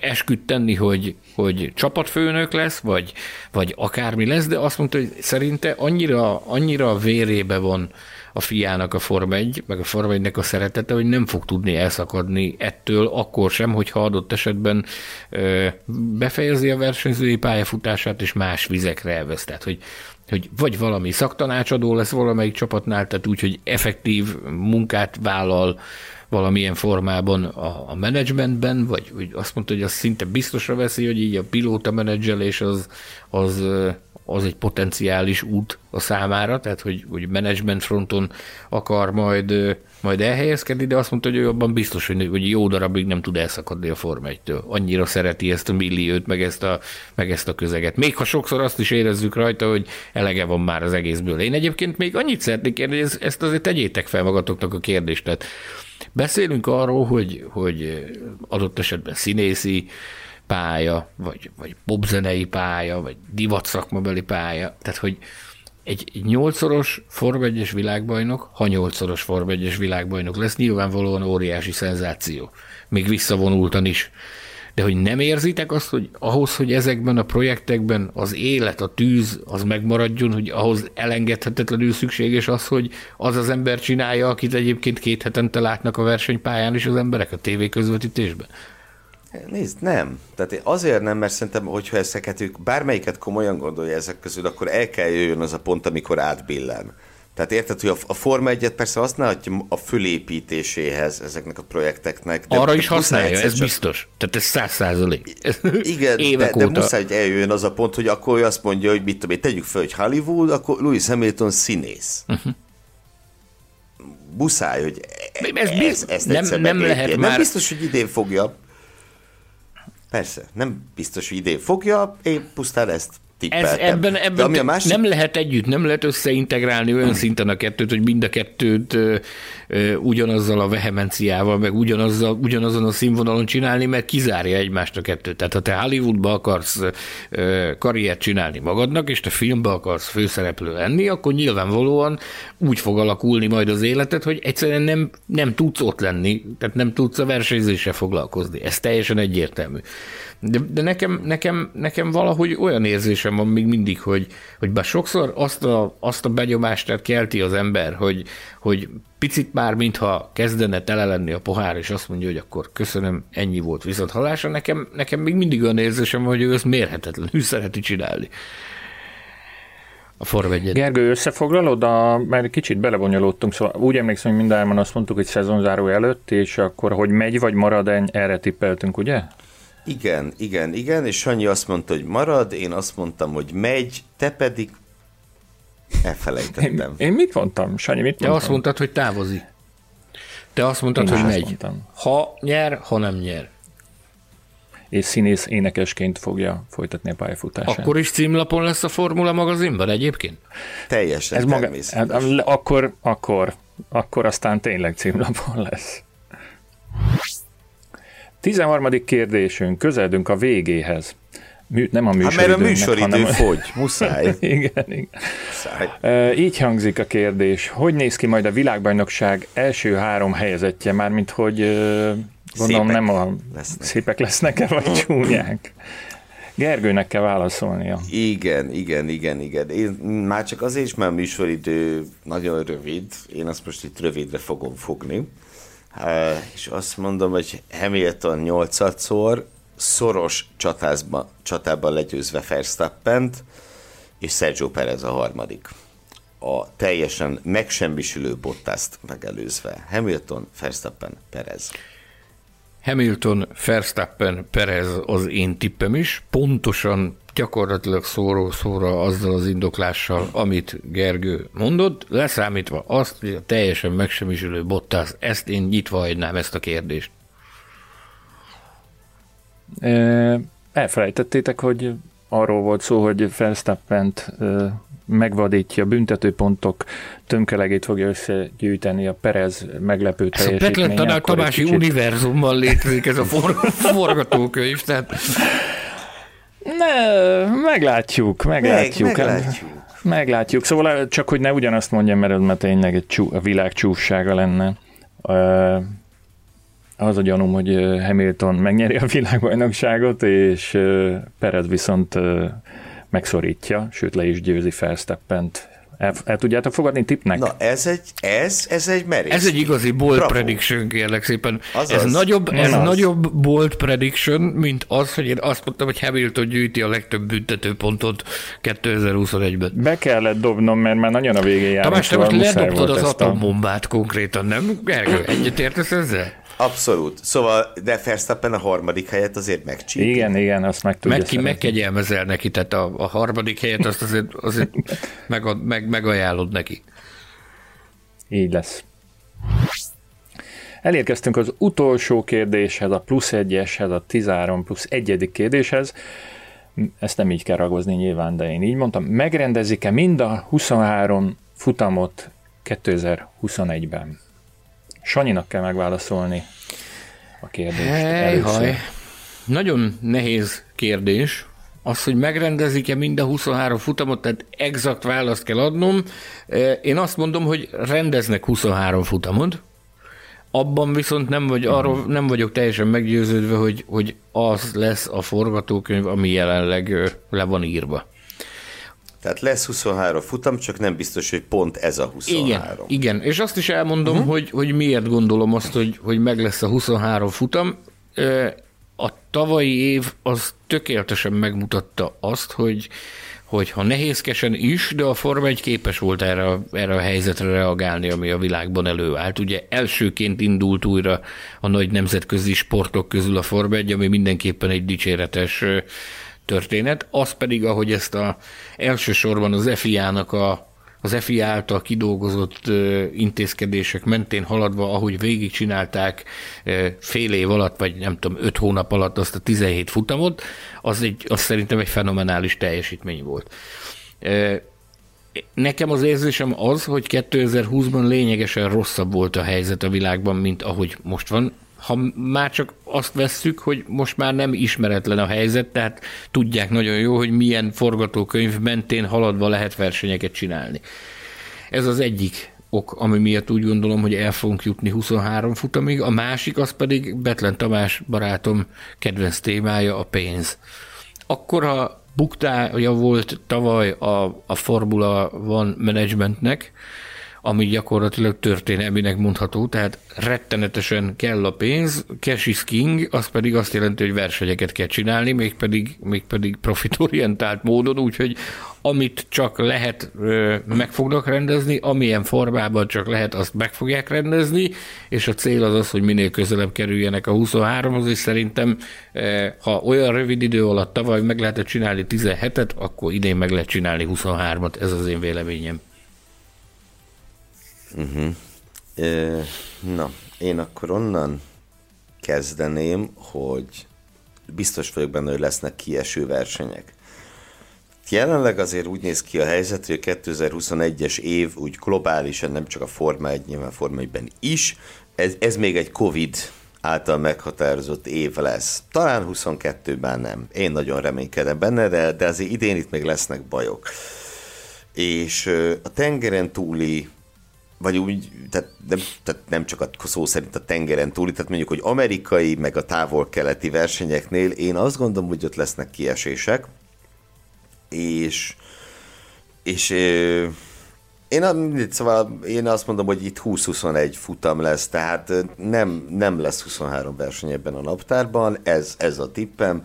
Speaker 4: esküdt tenni, hogy, hogy csapatfőnök lesz, vagy, vagy akármi lesz, de azt mondta, hogy szerinte annyira, annyira vérébe van a fiának a Forma 1, meg a Forma 1 a szeretete, hogy nem fog tudni elszakadni ettől, akkor sem, hogyha adott esetben e, befejezi a versenyzői pályafutását, és más vizekre elvesz. Tehát, hogy hogy vagy valami szaktanácsadó lesz valamelyik csapatnál, tehát úgy, hogy effektív munkát vállal, valamilyen formában a, a menedzsmentben, vagy, vagy azt mondta, hogy azt szinte biztosra veszi, hogy így a pilóta menedzselés az, az, az egy potenciális út a számára, tehát hogy, hogy management fronton akar majd, majd elhelyezkedni, de azt mondta, hogy ő abban biztos, hogy, hogy jó darabig nem tud elszakadni a Forma 1-től. Annyira szereti ezt a milliót, meg ezt a, meg ezt a közeget. Még ha sokszor azt is érezzük rajta, hogy elege van már az egészből. Én egyébként még annyit szeretnék kérni, hogy ezt azért tegyétek fel magatoknak a kérdést. Tehát Beszélünk arról, hogy, hogy adott esetben színészi pálya, vagy, vagy popzenei pálya, vagy divatszakmabeli pálya, tehát hogy egy, nyolcszoros Form 1 világbajnok, ha nyolcszoros Form 1 világbajnok lesz, nyilvánvalóan óriási szenzáció. Még visszavonultan is de hogy nem érzitek azt, hogy ahhoz, hogy ezekben a projektekben az élet, a tűz, az megmaradjon, hogy ahhoz elengedhetetlenül szükséges az, hogy az az ember csinálja, akit egyébként két hetente látnak a versenypályán is az emberek a tévéközvetítésben?
Speaker 3: Nézd, nem. Tehát azért nem, mert szerintem, hogyha ezeket ők bármelyiket komolyan gondolja ezek közül, akkor el kell jöjjön az a pont, amikor átbillen. Tehát érted, hogy a, Forma 1 persze használhatja a fölépítéséhez ezeknek a projekteknek.
Speaker 4: De Arra is használja, ez csak... biztos. Tehát ez száz százalék.
Speaker 3: Igen, <laughs> Évek de, de muszáj, hogy eljöjjön az a pont, hogy akkor ő azt mondja, hogy mit tudom én, tegyük fel, hogy Hollywood, akkor Louis Hamilton színész. Uh-huh. muszáj, hogy
Speaker 4: Ez
Speaker 3: ez,
Speaker 4: biz-
Speaker 3: ezt
Speaker 4: nem- nem lehet
Speaker 3: Nem
Speaker 4: már-
Speaker 3: biztos, hogy idén fogja. Persze, nem biztos, hogy idén fogja, én pusztán ezt
Speaker 4: Ez, ebben ebben
Speaker 3: ami a másik,
Speaker 4: nem lehet együtt, nem lehet összeintegrálni olyan szinten a kettőt, hogy mind a kettőt ö, ö, ugyanazzal a vehemenciával, meg ugyanazzal, ugyanazon a színvonalon csinálni, mert kizárja egymást a kettőt. Tehát ha te Hollywoodba akarsz ö, karriert csinálni magadnak, és te filmbe akarsz főszereplő lenni, akkor nyilvánvalóan úgy fog alakulni majd az életed, hogy egyszerűen nem, nem tudsz ott lenni, tehát nem tudsz a versenyzéssel foglalkozni. Ez teljesen egyértelmű. De, de nekem, nekem, nekem valahogy olyan érzésem van még mindig, hogy, hogy bár sokszor azt a, azt a benyomást kelti az ember, hogy, hogy picit már mintha kezdene tele lenni a pohár, és azt mondja, hogy akkor köszönöm, ennyi volt viszont halása, nekem, nekem még mindig olyan érzésem hogy ő ezt mérhetetlenül szereti csinálni. A Form 1
Speaker 2: Gergő, összefoglalod, a, mert kicsit belebonyolódtunk, szóval úgy emlékszem, hogy mindárman azt mondtuk, hogy szezonzáró előtt, és akkor, hogy megy vagy marad, erre tippeltünk, ugye?
Speaker 3: Igen, igen, igen, és Sanyi azt mondta, hogy marad, én azt mondtam, hogy megy, te pedig elfelejtettem.
Speaker 2: Én mit mondtam? Sanyi, mit
Speaker 4: Te
Speaker 2: mondtam?
Speaker 4: azt mondtad, hogy távozik. Te azt mondtad,
Speaker 2: Én
Speaker 4: hogy megy.
Speaker 2: mondtam.
Speaker 4: Ha nyer, ha nem nyer.
Speaker 2: És színész énekesként fogja folytatni a pályafutását.
Speaker 4: Akkor is címlapon lesz a Formula magazinban egyébként?
Speaker 3: Teljesen
Speaker 2: Ez maga, hát, akkor, akkor, akkor aztán tényleg címlapon lesz. 13. kérdésünk, közeledünk a végéhez. Mű, nem a
Speaker 3: Hát mert a
Speaker 2: műsoridőnek,
Speaker 3: műsoridő
Speaker 2: hanem
Speaker 3: fogy, muszáj. <laughs>
Speaker 2: igen, igen.
Speaker 3: muszáj.
Speaker 2: E, így hangzik a kérdés. Hogy néz ki majd a világbajnokság első három helyezettje? Mármint, hogy e, gondolom
Speaker 3: Szépek
Speaker 2: nem a
Speaker 3: lesznek.
Speaker 2: szépek lesznek-e, vagy <laughs> csúnyák? Gergőnek kell válaszolnia.
Speaker 3: Igen, igen, igen, igen. Én már csak azért is, mert a műsoridő nagyon rövid, én azt most itt rövidre fogom fogni. És azt mondom, hogy Hamilton 8-szor, szoros csatázba, csatában legyőzve Verstappent, és Sergio Perez a harmadik. A teljesen megsemmisülő Bottaszt megelőzve. Hamilton, Verstappen, Perez.
Speaker 4: Hamilton, Verstappen, Perez az én tippem is, pontosan gyakorlatilag szóró szóra azzal az indoklással, amit Gergő mondott, leszámítva azt, hogy a teljesen megsemmisülő Bottas, ezt én nyitva hagynám ezt a kérdést.
Speaker 2: Elfelejtettétek, hogy arról volt szó, hogy Verstappent megvadítja, büntetőpontok tömkelegét fogja összegyűjteni a Perez meglepő
Speaker 4: Ez a
Speaker 2: teljesítménye.
Speaker 4: Petlen Tanár
Speaker 2: akkor egy
Speaker 4: Tamási
Speaker 2: kicsit-
Speaker 4: univerzumban létezik ez a for- <laughs> forgatókönyv, tehát
Speaker 2: Ne, meglátjuk, meglátjuk.
Speaker 3: Meg, meglátjuk.
Speaker 2: Meglátjuk. Szóval csak, hogy ne ugyanazt mondjam, mert ez már tényleg egy csú, a világ csúfsága lenne. Ö, Az a gyanúm, hogy ö, Hamilton megnyeri a világbajnokságot, és Perez viszont megszorítja, sőt le is győzi Verstappent. El, el tudjátok fogadni tippnek?
Speaker 3: Na, ez egy, ez, ez egy merész.
Speaker 4: Ez egy igazi bold
Speaker 3: Bravo.
Speaker 4: prediction, kérlek szépen.
Speaker 3: Azaz.
Speaker 4: Ez, nagyobb, ez
Speaker 2: Az.
Speaker 4: nagyobb bold prediction, mint az, hogy én azt mondtam, hogy Hamilton gyűjti a legtöbb büntetőpontot 2021-ben.
Speaker 2: Be kellett dobnom, mert már nagyon a végén járunk.
Speaker 4: Tamás, te
Speaker 2: szóval
Speaker 4: most ledobtad az
Speaker 2: ezt a-
Speaker 4: atombombát konkrétan, nem? Gergő, egyetértesz ezzel?
Speaker 3: Abszolút. Szóval, de Verstappen a harmadik helyet azért megcsípi.
Speaker 2: Igen, igen, azt meg tudja
Speaker 4: Meg ki megkegyelmezel neki, tehát a, a harmadik helyet azt azért, azért megad, meg, megajánlod neki.
Speaker 2: Így lesz. Elérkeztünk az utolsó kérdéshez, a plusz egyeshez, a 13 plusz egyedik kérdéshez. Ezt nem így kell ragozni nyilván, de én így mondtam. Megrendezik-e mind a 23 futamot 2021-ben? Sanyinak kell megválaszolni a kérdést először.
Speaker 4: Hely, Nagyon nehéz kérdés. Az, hogy megrendezik-e mind a 23 futamot, tehát exakt választ kell adnom. Eh, Én azt mondom, hogy rendeznek 23 futamot, abban viszont nem, vagy, arról nem vagyok teljesen meggyőződve, hogy, hogy az lesz a forgatókönyv, ami jelenleg le van írva.
Speaker 3: Tehát lesz 23 futam, csak nem biztos, hogy pont ez a 23.
Speaker 4: Igen, igen. és azt is elmondom, uh-huh. hogy, hogy miért gondolom azt, hogy, hogy meg lesz a 23 futam. A tavalyi év az tökéletesen megmutatta azt, hogy hogy ha nehézkesen is, de a Forma 1 képes volt erre, a- erre a helyzetre reagálni, ami a világban előállt. Ugye elsőként indult újra a nagy nemzetközi sportok közül a Forma 1, ami mindenképpen egy dicséretes történet. Az pedig, ahogy ezt a elsősorban az FIA-nak a az FI által kidolgozott intézkedések mentén haladva, ahogy végigcsinálták fél év alatt, vagy nem tudom, öt hónap alatt azt a 17 futamot, az, egy, az szerintem egy fenomenális teljesítmény volt. Nekem az érzésem az, hogy 2020-ban lényegesen rosszabb volt a helyzet a világban, mint ahogy most van. Ha már csak azt vesszük, hogy most már nem ismeretlen a helyzet, tehát tudják nagyon jó, hogy milyen forgatókönyv mentén haladva lehet versenyeket csinálni. Ez az egyik ok, ami miatt úgy gondolom, hogy el fogunk jutni 23 futamig. A másik az pedig Betlen Tamás barátom kedvenc témája a pénz. Akkor, ha buktája volt tavaly a, a Formula One managementnek, ami gyakorlatilag történelminek mondható, tehát rettenetesen kell a pénz, cash is king, az pedig azt jelenti, hogy versenyeket kell csinálni, mégpedig, mégpedig profitorientált módon, úgyhogy amit csak lehet, meg fognak rendezni, amilyen formában csak lehet, azt meg fogják rendezni, és a cél az az, hogy minél közelebb kerüljenek a 23-hoz, és szerintem ha olyan rövid idő alatt tavaly meg lehetett csinálni 17-et, akkor idén meg lehet csinálni 23-at, ez az én véleményem.
Speaker 3: Uh-huh. E, na, én akkor onnan kezdeném, hogy biztos vagyok benne, hogy lesznek kieső versenyek. Jelenleg azért úgy néz ki a helyzet, hogy a 2021-es év úgy globálisan, nem csak a Forma 1, nyilván Forma 1 is, ez, ez még egy Covid által meghatározott év lesz. Talán 22-ben nem. Én nagyon reménykedem benne, de, de azért idén itt még lesznek bajok. És a tengeren túli vagy úgy, tehát nem, tehát nem csak a szó szerint a tengeren túli, tehát mondjuk, hogy amerikai, meg a távol-keleti versenyeknél én azt gondolom, hogy ott lesznek kiesések, és és én, szóval én azt mondom, hogy itt 20-21 futam lesz, tehát nem, nem lesz 23 verseny ebben a naptárban, ez, ez a tippem.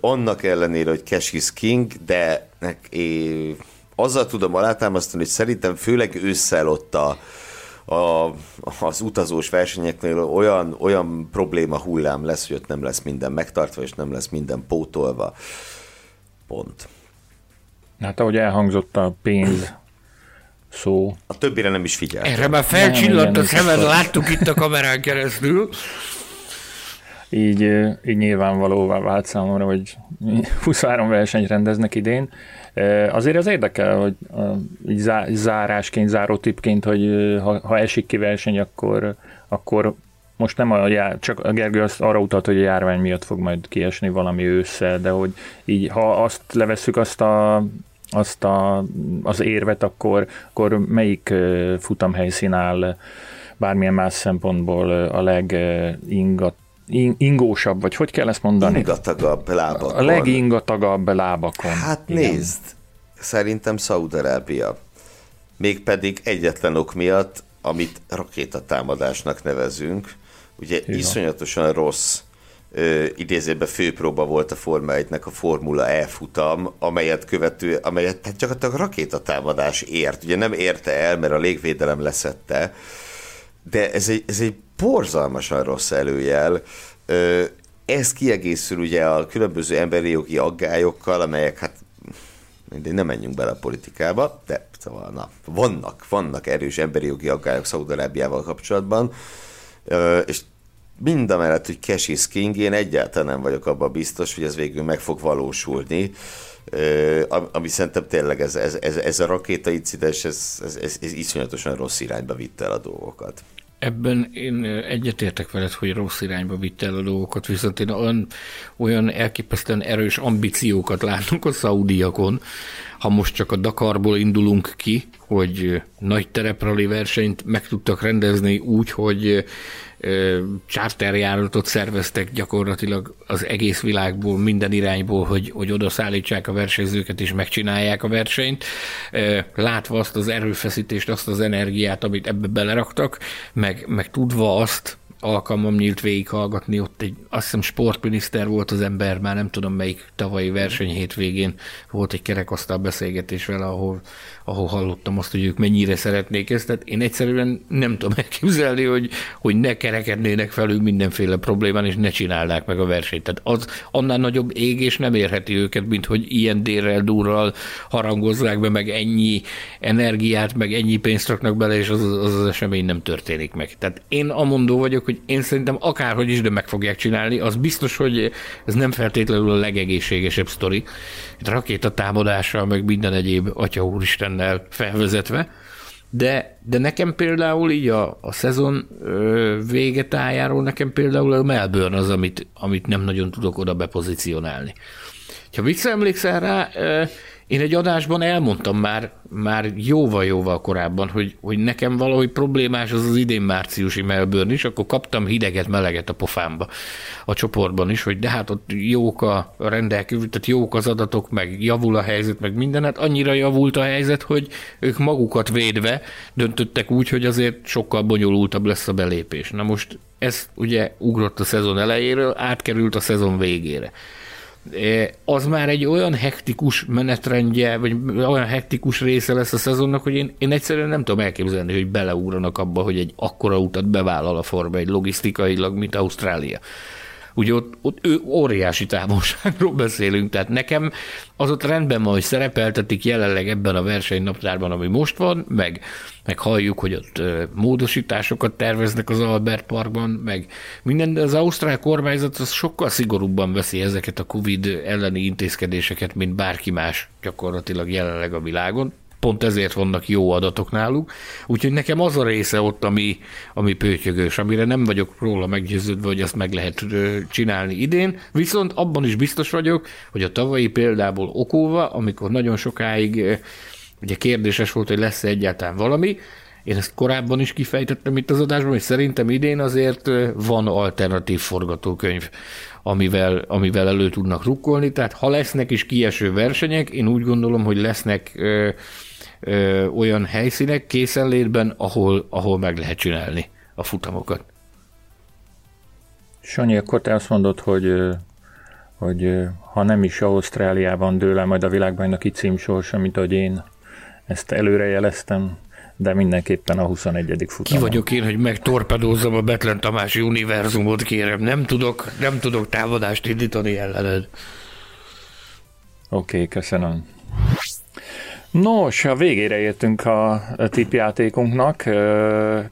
Speaker 3: Annak ellenére, hogy Cash is King, de é, azzal tudom alátámasztani, hogy szerintem főleg ősszel ott a, a, az utazós versenyeknél olyan, olyan probléma hullám lesz, hogy ott nem lesz minden megtartva, és nem lesz minden pótolva. Pont.
Speaker 2: Hát ahogy elhangzott a pénz szó.
Speaker 3: A többire nem is figyel.
Speaker 4: Erre már felcsillant a szemed, láttuk itt a kamerán keresztül.
Speaker 2: Így, így nyilvánvalóvá vált számomra, hogy <laughs> 23 versenyt rendeznek idén. Azért az érdekel, hogy így zárásként, zárótipként, hogy ha, ha esik ki verseny, akkor, akkor most nem a jár, csak a Gergő azt arra utalt, hogy a járvány miatt fog majd kiesni valami ősszel, de hogy így, ha azt levesszük azt a azt a, az érvet, akkor, akkor melyik futamhelyszín áll bármilyen más szempontból a legingat ingósabb, vagy hogy kell ezt mondani?
Speaker 3: Ingatagabb lábakon.
Speaker 2: A legingatagabb lábakon.
Speaker 3: Hát Igen. nézd, szerintem Szaudarábia. Mégpedig egyetlen ok miatt, amit rakétatámadásnak nevezünk, ugye Igen. iszonyatosan rossz idézőben főpróba volt a Forma 1-nek a Formula E futam, amelyet követő, amelyet hát csak a rakétatámadás ért. Ugye nem érte el, mert a légvédelem leszette, de ez egy, ez egy borzalmasan rossz előjel. Ez kiegészül ugye a különböző emberi jogi aggályokkal, amelyek hát mindegy, nem menjünk bele a politikába, de szóval na, vannak, vannak erős emberi jogi aggályok Szaudarábiával kapcsolatban, és mind a mellett, hogy cash king, én egyáltalán nem vagyok abban biztos, hogy ez végül meg fog valósulni. ami szerintem tényleg ez, ez, ez, ez a rakéta incidens, ez, ez, ez, ez iszonyatosan rossz irányba vitte el a dolgokat.
Speaker 4: Ebben én egyetértek veled, hogy rossz irányba vitte el a dolgokat, viszont én olyan, olyan elképesztően erős ambíciókat látunk a szaudiakon, ha most csak a Dakarból indulunk ki, hogy nagy tereprali versenyt meg tudtak rendezni úgy, hogy charterjáratot szerveztek gyakorlatilag az egész világból, minden irányból, hogy, hogy oda szállítsák a versenyzőket és megcsinálják a versenyt, látva azt az erőfeszítést, azt az energiát, amit ebbe beleraktak, meg, meg tudva azt, alkalmam nyílt végighallgatni, ott egy, azt hiszem sportminiszter volt az ember, már nem tudom melyik tavalyi verseny hétvégén volt egy kerekasztal beszélgetés vele, ahol, ahol hallottam azt, hogy ők mennyire szeretnék ezt, tehát én egyszerűen nem tudom elképzelni, hogy, hogy ne kerekednének felül mindenféle problémán, és ne csinálnák meg a versenyt. Tehát az annál nagyobb égés nem érheti őket, mint hogy ilyen délrel, durral harangozzák be, meg ennyi energiát, meg ennyi pénzt raknak bele, és az az, az esemény nem történik meg. Tehát én amondó vagyok, hogy én szerintem akárhogy is, de meg fogják csinálni, az biztos, hogy ez nem feltétlenül a legegészségesebb sztori. Itt rakétatámadással, meg minden egyéb atya úristennel felvezetve, de, de nekem például így a, a szezon ö, végetájáról nekem például a Melbourne az, amit, amit nem nagyon tudok oda bepozícionálni. Ha visszaemlékszel rá, én egy adásban elmondtam már, már jóval-jóval korábban, hogy, hogy nekem valahogy problémás az az idén márciusi Melbourne is, akkor kaptam hideget, meleget a pofámba a csoportban is, hogy de hát ott jók a rendelkező, tehát jók az adatok, meg javul a helyzet, meg minden, hát annyira javult a helyzet, hogy ők magukat védve döntöttek úgy, hogy azért sokkal bonyolultabb lesz a belépés. Na most ez ugye ugrott a szezon elejéről, átkerült a szezon végére az már egy olyan hektikus menetrendje, vagy olyan hektikus része lesz a szezonnak, hogy én, én egyszerűen nem tudom elképzelni, hogy beleúranak abba, hogy egy akkora utat bevállal a Forma egy logisztikailag, mint Ausztrália. Ugye ott, ott ő óriási távolságról <laughs> beszélünk, tehát nekem az ott rendben van, hogy szerepeltetik jelenleg ebben a versenynaptárban, ami most van, meg, meg halljuk, hogy ott módosításokat terveznek az Albert Parkban, meg minden, de az ausztrál kormányzat az sokkal szigorúbban veszi ezeket a Covid elleni intézkedéseket, mint bárki más gyakorlatilag jelenleg a világon pont ezért vannak jó adatok náluk. Úgyhogy nekem az a része ott, ami, ami pőtyögős, amire nem vagyok róla meggyőződve, hogy azt meg lehet csinálni idén. Viszont abban is biztos vagyok, hogy a tavalyi példából okóva, amikor nagyon sokáig ugye kérdéses volt, hogy lesz-e egyáltalán valami, én ezt korábban is kifejtettem itt az adásban, hogy szerintem idén azért van alternatív forgatókönyv, amivel, amivel elő tudnak rukkolni. Tehát ha lesznek is kieső versenyek, én úgy gondolom, hogy lesznek ö, olyan helyszínek készenlétben, ahol, ahol meg lehet csinálni a futamokat.
Speaker 2: Sanyi, akkor te azt mondod, hogy, hogy ha nem is Ausztráliában dől el majd a világbajnoki címsorsa, mint ahogy én ezt előrejeleztem, de mindenképpen a 21. futam.
Speaker 4: Ki vagyok én, hogy megtorpedózzam a Betlen Tamási univerzumot, kérem. Nem tudok, nem tudok támadást indítani ellened.
Speaker 2: Oké, okay, köszönöm. Nos, a végére értünk a tipjátékunknak.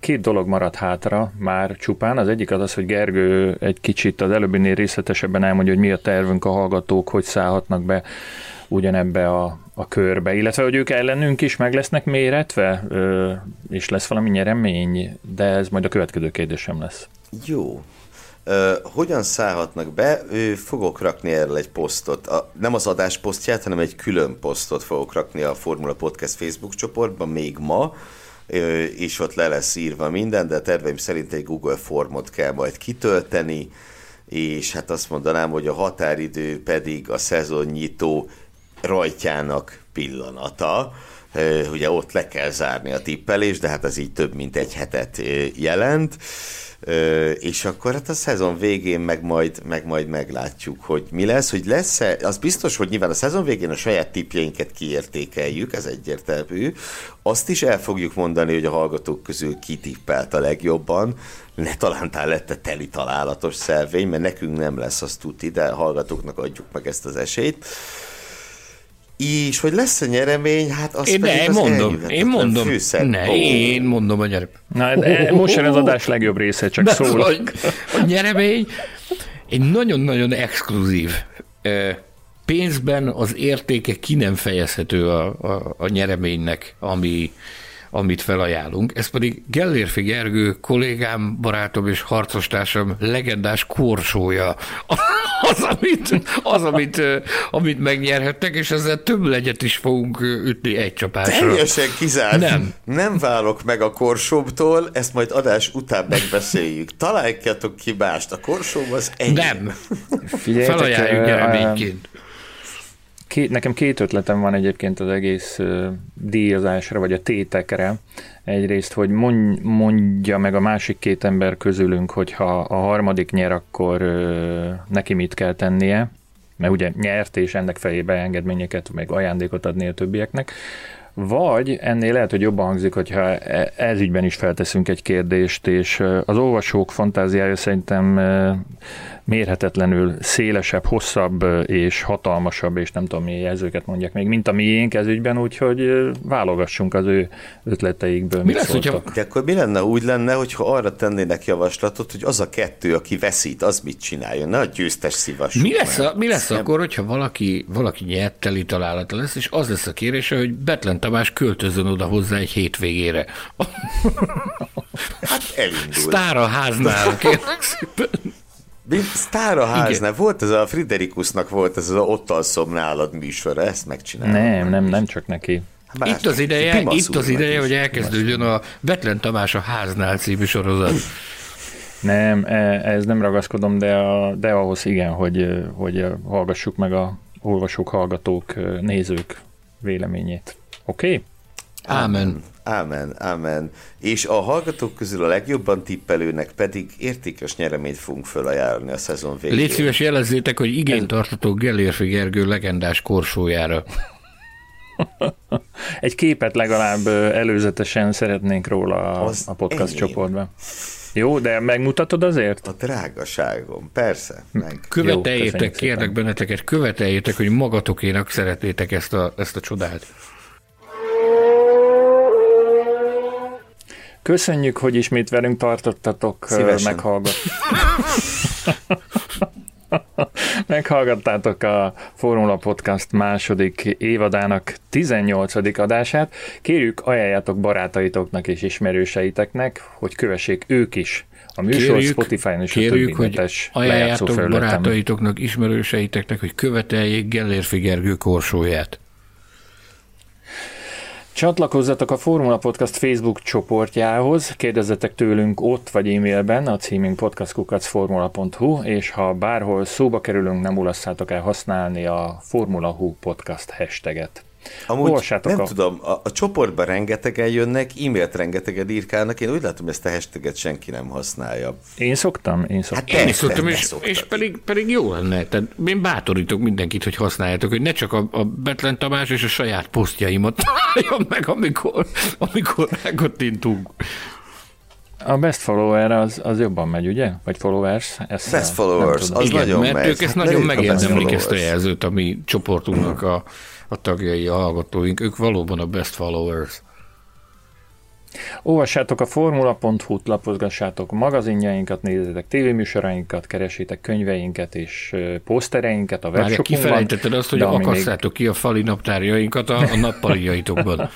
Speaker 2: Két dolog maradt hátra már csupán. Az egyik az az, hogy Gergő egy kicsit az előbbinél részletesebben elmondja, hogy mi a tervünk a hallgatók, hogy szállhatnak be ugyanebbe a, a körbe, illetve hogy ők ellenünk is meg lesznek méretve, és lesz valami nyeremény, de ez majd a következő kérdésem lesz.
Speaker 3: Jó, Hogyan szállhatnak be? Ő, fogok rakni erről egy posztot. A, nem az adás posztját, hanem egy külön posztot fogok rakni a Formula Podcast Facebook csoportban még ma, uh, és ott le lesz írva minden, de terveim szerint egy Google formot kell majd kitölteni, és hát azt mondanám, hogy a határidő pedig a szezonnyitó rajtjának pillanata. Ugye ott le kell zárni a tippelés, de hát az így több mint egy hetet jelent és akkor hát a szezon végén meg majd, meg majd meglátjuk, hogy mi lesz, hogy lesz-e, az biztos, hogy nyilván a szezon végén a saját tipjeinket kiértékeljük, ez egyértelmű. Azt is el fogjuk mondani, hogy a hallgatók közül ki tippelt a legjobban, ne talántál lett a teli találatos szelvény, mert nekünk nem lesz az tuti, de a hallgatóknak adjuk meg ezt az esélyt. És hogy lesz a nyeremény, hát azt
Speaker 4: én ne, én mondom, én mondom, ne, oh. én mondom a nyeremény.
Speaker 2: Na, de most jön az adás legjobb része, csak szól.
Speaker 4: A, a nyeremény egy nagyon-nagyon exkluzív pénzben az értéke ki nem fejezhető a, a, a nyereménynek, ami, amit felajánlunk. Ez pedig Gellérfi Gergő, kollégám, barátom és harcostársam legendás korsója. <laughs> Az, amit, az, amit, amit megnyerhettek, és ezzel több legyet is fogunk ütni egy csapásra.
Speaker 3: Teljesen kizárt. Nem. Nem válok meg a korsóbtól, ezt majd adás után megbeszéljük. Találjátok ki mást. A korsóm az ennyi.
Speaker 4: Nem. <laughs> Felajánljuk nyereményként
Speaker 2: Két, nekem két ötletem van egyébként az egész uh, díjazásra, vagy a tétekre. Egyrészt, hogy mondja meg a másik két ember közülünk, hogy ha a harmadik nyer, akkor uh, neki mit kell tennie, mert ugye nyert, és ennek fejébe engedményeket, meg ajándékot adni a többieknek. Vagy ennél lehet, hogy jobban hangzik, hogyha e, ez ügyben is felteszünk egy kérdést, és az olvasók fantáziája szerintem mérhetetlenül szélesebb, hosszabb és hatalmasabb, és nem tudom milyen jelzőket mondják még, mint a miénk ez ügyben, úgyhogy válogassunk az ő ötleteikből.
Speaker 3: Mi lesz, hogyha... De akkor mi lenne úgy lenne, hogyha arra tennének javaslatot, hogy az a kettő, aki veszít, az mit csináljon? Ne a győztes szívas.
Speaker 4: Mi lesz, a, mi lesz akkor, hogyha valaki, valaki nyert teli találata lesz, és az lesz a kérése, hogy Betlen Tamás költözön oda hozzá egy hétvégére.
Speaker 3: Hát elindul.
Speaker 4: Sztára háznál, kérlek szépen.
Speaker 3: Sztára háznál, volt ez a Friderikusnak volt ez az Ott alszom nálad műsora, ezt megcsinálom.
Speaker 2: Nem, nem, nem csak neki.
Speaker 4: Más, itt az ideje, itt az ideje, hogy elkezdődjön a Betlen Tamás a háznál című sorozat.
Speaker 2: Nem, e, ez nem ragaszkodom, de, a, de ahhoz igen, hogy, hogy hallgassuk meg a olvasók, hallgatók, nézők véleményét. Oké? Okay?
Speaker 4: Ámen.
Speaker 3: Ámen, ámen. És a hallgatók közül a legjobban tippelőnek pedig értékes nyereményt fogunk felajánlani a szezon végén.
Speaker 4: Légy szíves jelezzétek, hogy igényt tartatok Gellérfi Gergő legendás korsójára. <laughs>
Speaker 2: Egy képet legalább előzetesen szeretnénk róla a, a podcast ennyi. csoportban. Jó, de megmutatod azért?
Speaker 3: A drágaságom, persze. Meg.
Speaker 4: Követeljétek, kérlek benneteket, követeljétek, hogy magatokénak szeretnétek ezt a, ezt a csodát.
Speaker 2: Köszönjük, hogy ismét velünk tartottatok, meghallgat. <laughs> Meghallgattátok a Formula Podcast második évadának 18. adását. Kérjük, ajánljátok barátaitoknak és ismerőseiteknek, hogy kövessék ők is a műsor Spotify-on
Speaker 4: kérjük, a többi hogy ajánljátok barátaitoknak, ismerőseiteknek, hogy követeljék Gellérfi Gergő korsóját.
Speaker 2: Csatlakozzatok a Formula Podcast Facebook csoportjához, kérdezzetek tőlünk ott vagy e-mailben, a címünk podcastkukacformula.hu, és ha bárhol szóba kerülünk, nem ulasszátok el használni a Formula Hu podcast hashtaget.
Speaker 3: Amúgy nem a... tudom, a, a csoportban rengetegen jönnek, e-mailt rengetegen írkálnak, én úgy látom, hogy ezt a hashtaget senki nem használja.
Speaker 2: Én szoktam, én szoktam.
Speaker 4: Hát én szoktam, és, és pedig, pedig jó lenne. Tehát én bátorítok mindenkit, hogy használjátok, hogy ne csak a, a Betlen Tamás és a saját posztjaimat találjon meg, amikor, amikor rákottintunk.
Speaker 2: A best follower az, az jobban megy, ugye? Vagy followers?
Speaker 3: Ezt best followers, az Igen, nagyon
Speaker 4: mert
Speaker 3: megy.
Speaker 4: ők ezt hát nagyon megérdemlik ezt a jelzőt, ami csoportunknak a a tagjai, a hallgatóink, ők valóban a best followers.
Speaker 2: Olvassátok a formula.hu-t, lapozgassátok magazinjainkat, nézzétek tévéműsorainkat, keresétek könyveinket és posztereinket a webshopunkban.
Speaker 4: kifelejtetted azt, hogy akasszátok még... ki a fali naptárjainkat a, a nappaliaitokban. <laughs>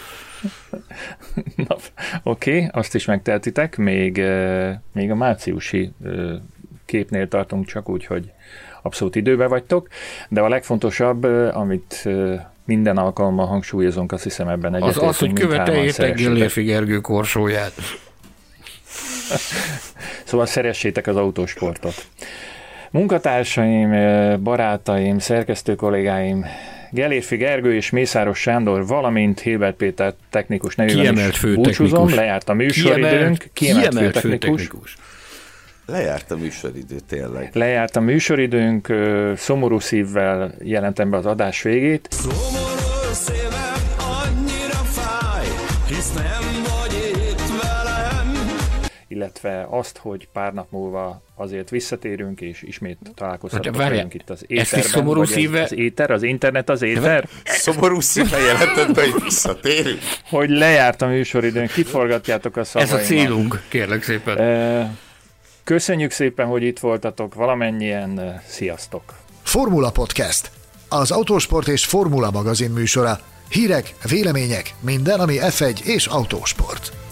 Speaker 2: Oké, okay, azt is megteltitek, még, még a márciusi képnél tartunk csak úgy, hogy abszolút időbe vagytok, de a legfontosabb, amit minden alkalommal hangsúlyozunk, azt hiszem ebben egyetértünk.
Speaker 4: Az az, hogy követeljétek Gellérfi Gergő korsóját. <laughs>
Speaker 2: szóval szeressétek az autósportot. Munkatársaim, barátaim, szerkesztő kollégáim, Gelérfi Gergő és Mészáros Sándor, valamint Hilbert Péter technikus nevében
Speaker 4: kiemelt is búcsúzom,
Speaker 2: lejárt a műsoridőnk,
Speaker 4: kiemelt, kiemelt főtechnikus. főtechnikus.
Speaker 3: Lejárt a műsoridő, tényleg.
Speaker 2: Lejárt a műsoridőnk, szomorú szívvel jelentem be az adás végét. Szomorú szívem annyira fáj, hisz nem vagy itt velem. Illetve azt, hogy pár nap múlva azért visszatérünk, és ismét találkozhatunk
Speaker 4: hát, itt az éterben. Ezt is szomorú szíve...
Speaker 2: Az éter, az internet, az éter.
Speaker 3: Szomorú szíve jelentett be, hogy visszatérünk.
Speaker 2: Hogy lejárt a műsoridőnk, kiforgatjátok a szavaimat.
Speaker 4: Ez a célunk, kérlek szépen.
Speaker 2: E- Köszönjük szépen, hogy itt voltatok valamennyien. Sziasztok!
Speaker 1: Formula Podcast. Az autósport és formula magazin műsora. Hírek, vélemények, minden, ami F1 és autósport.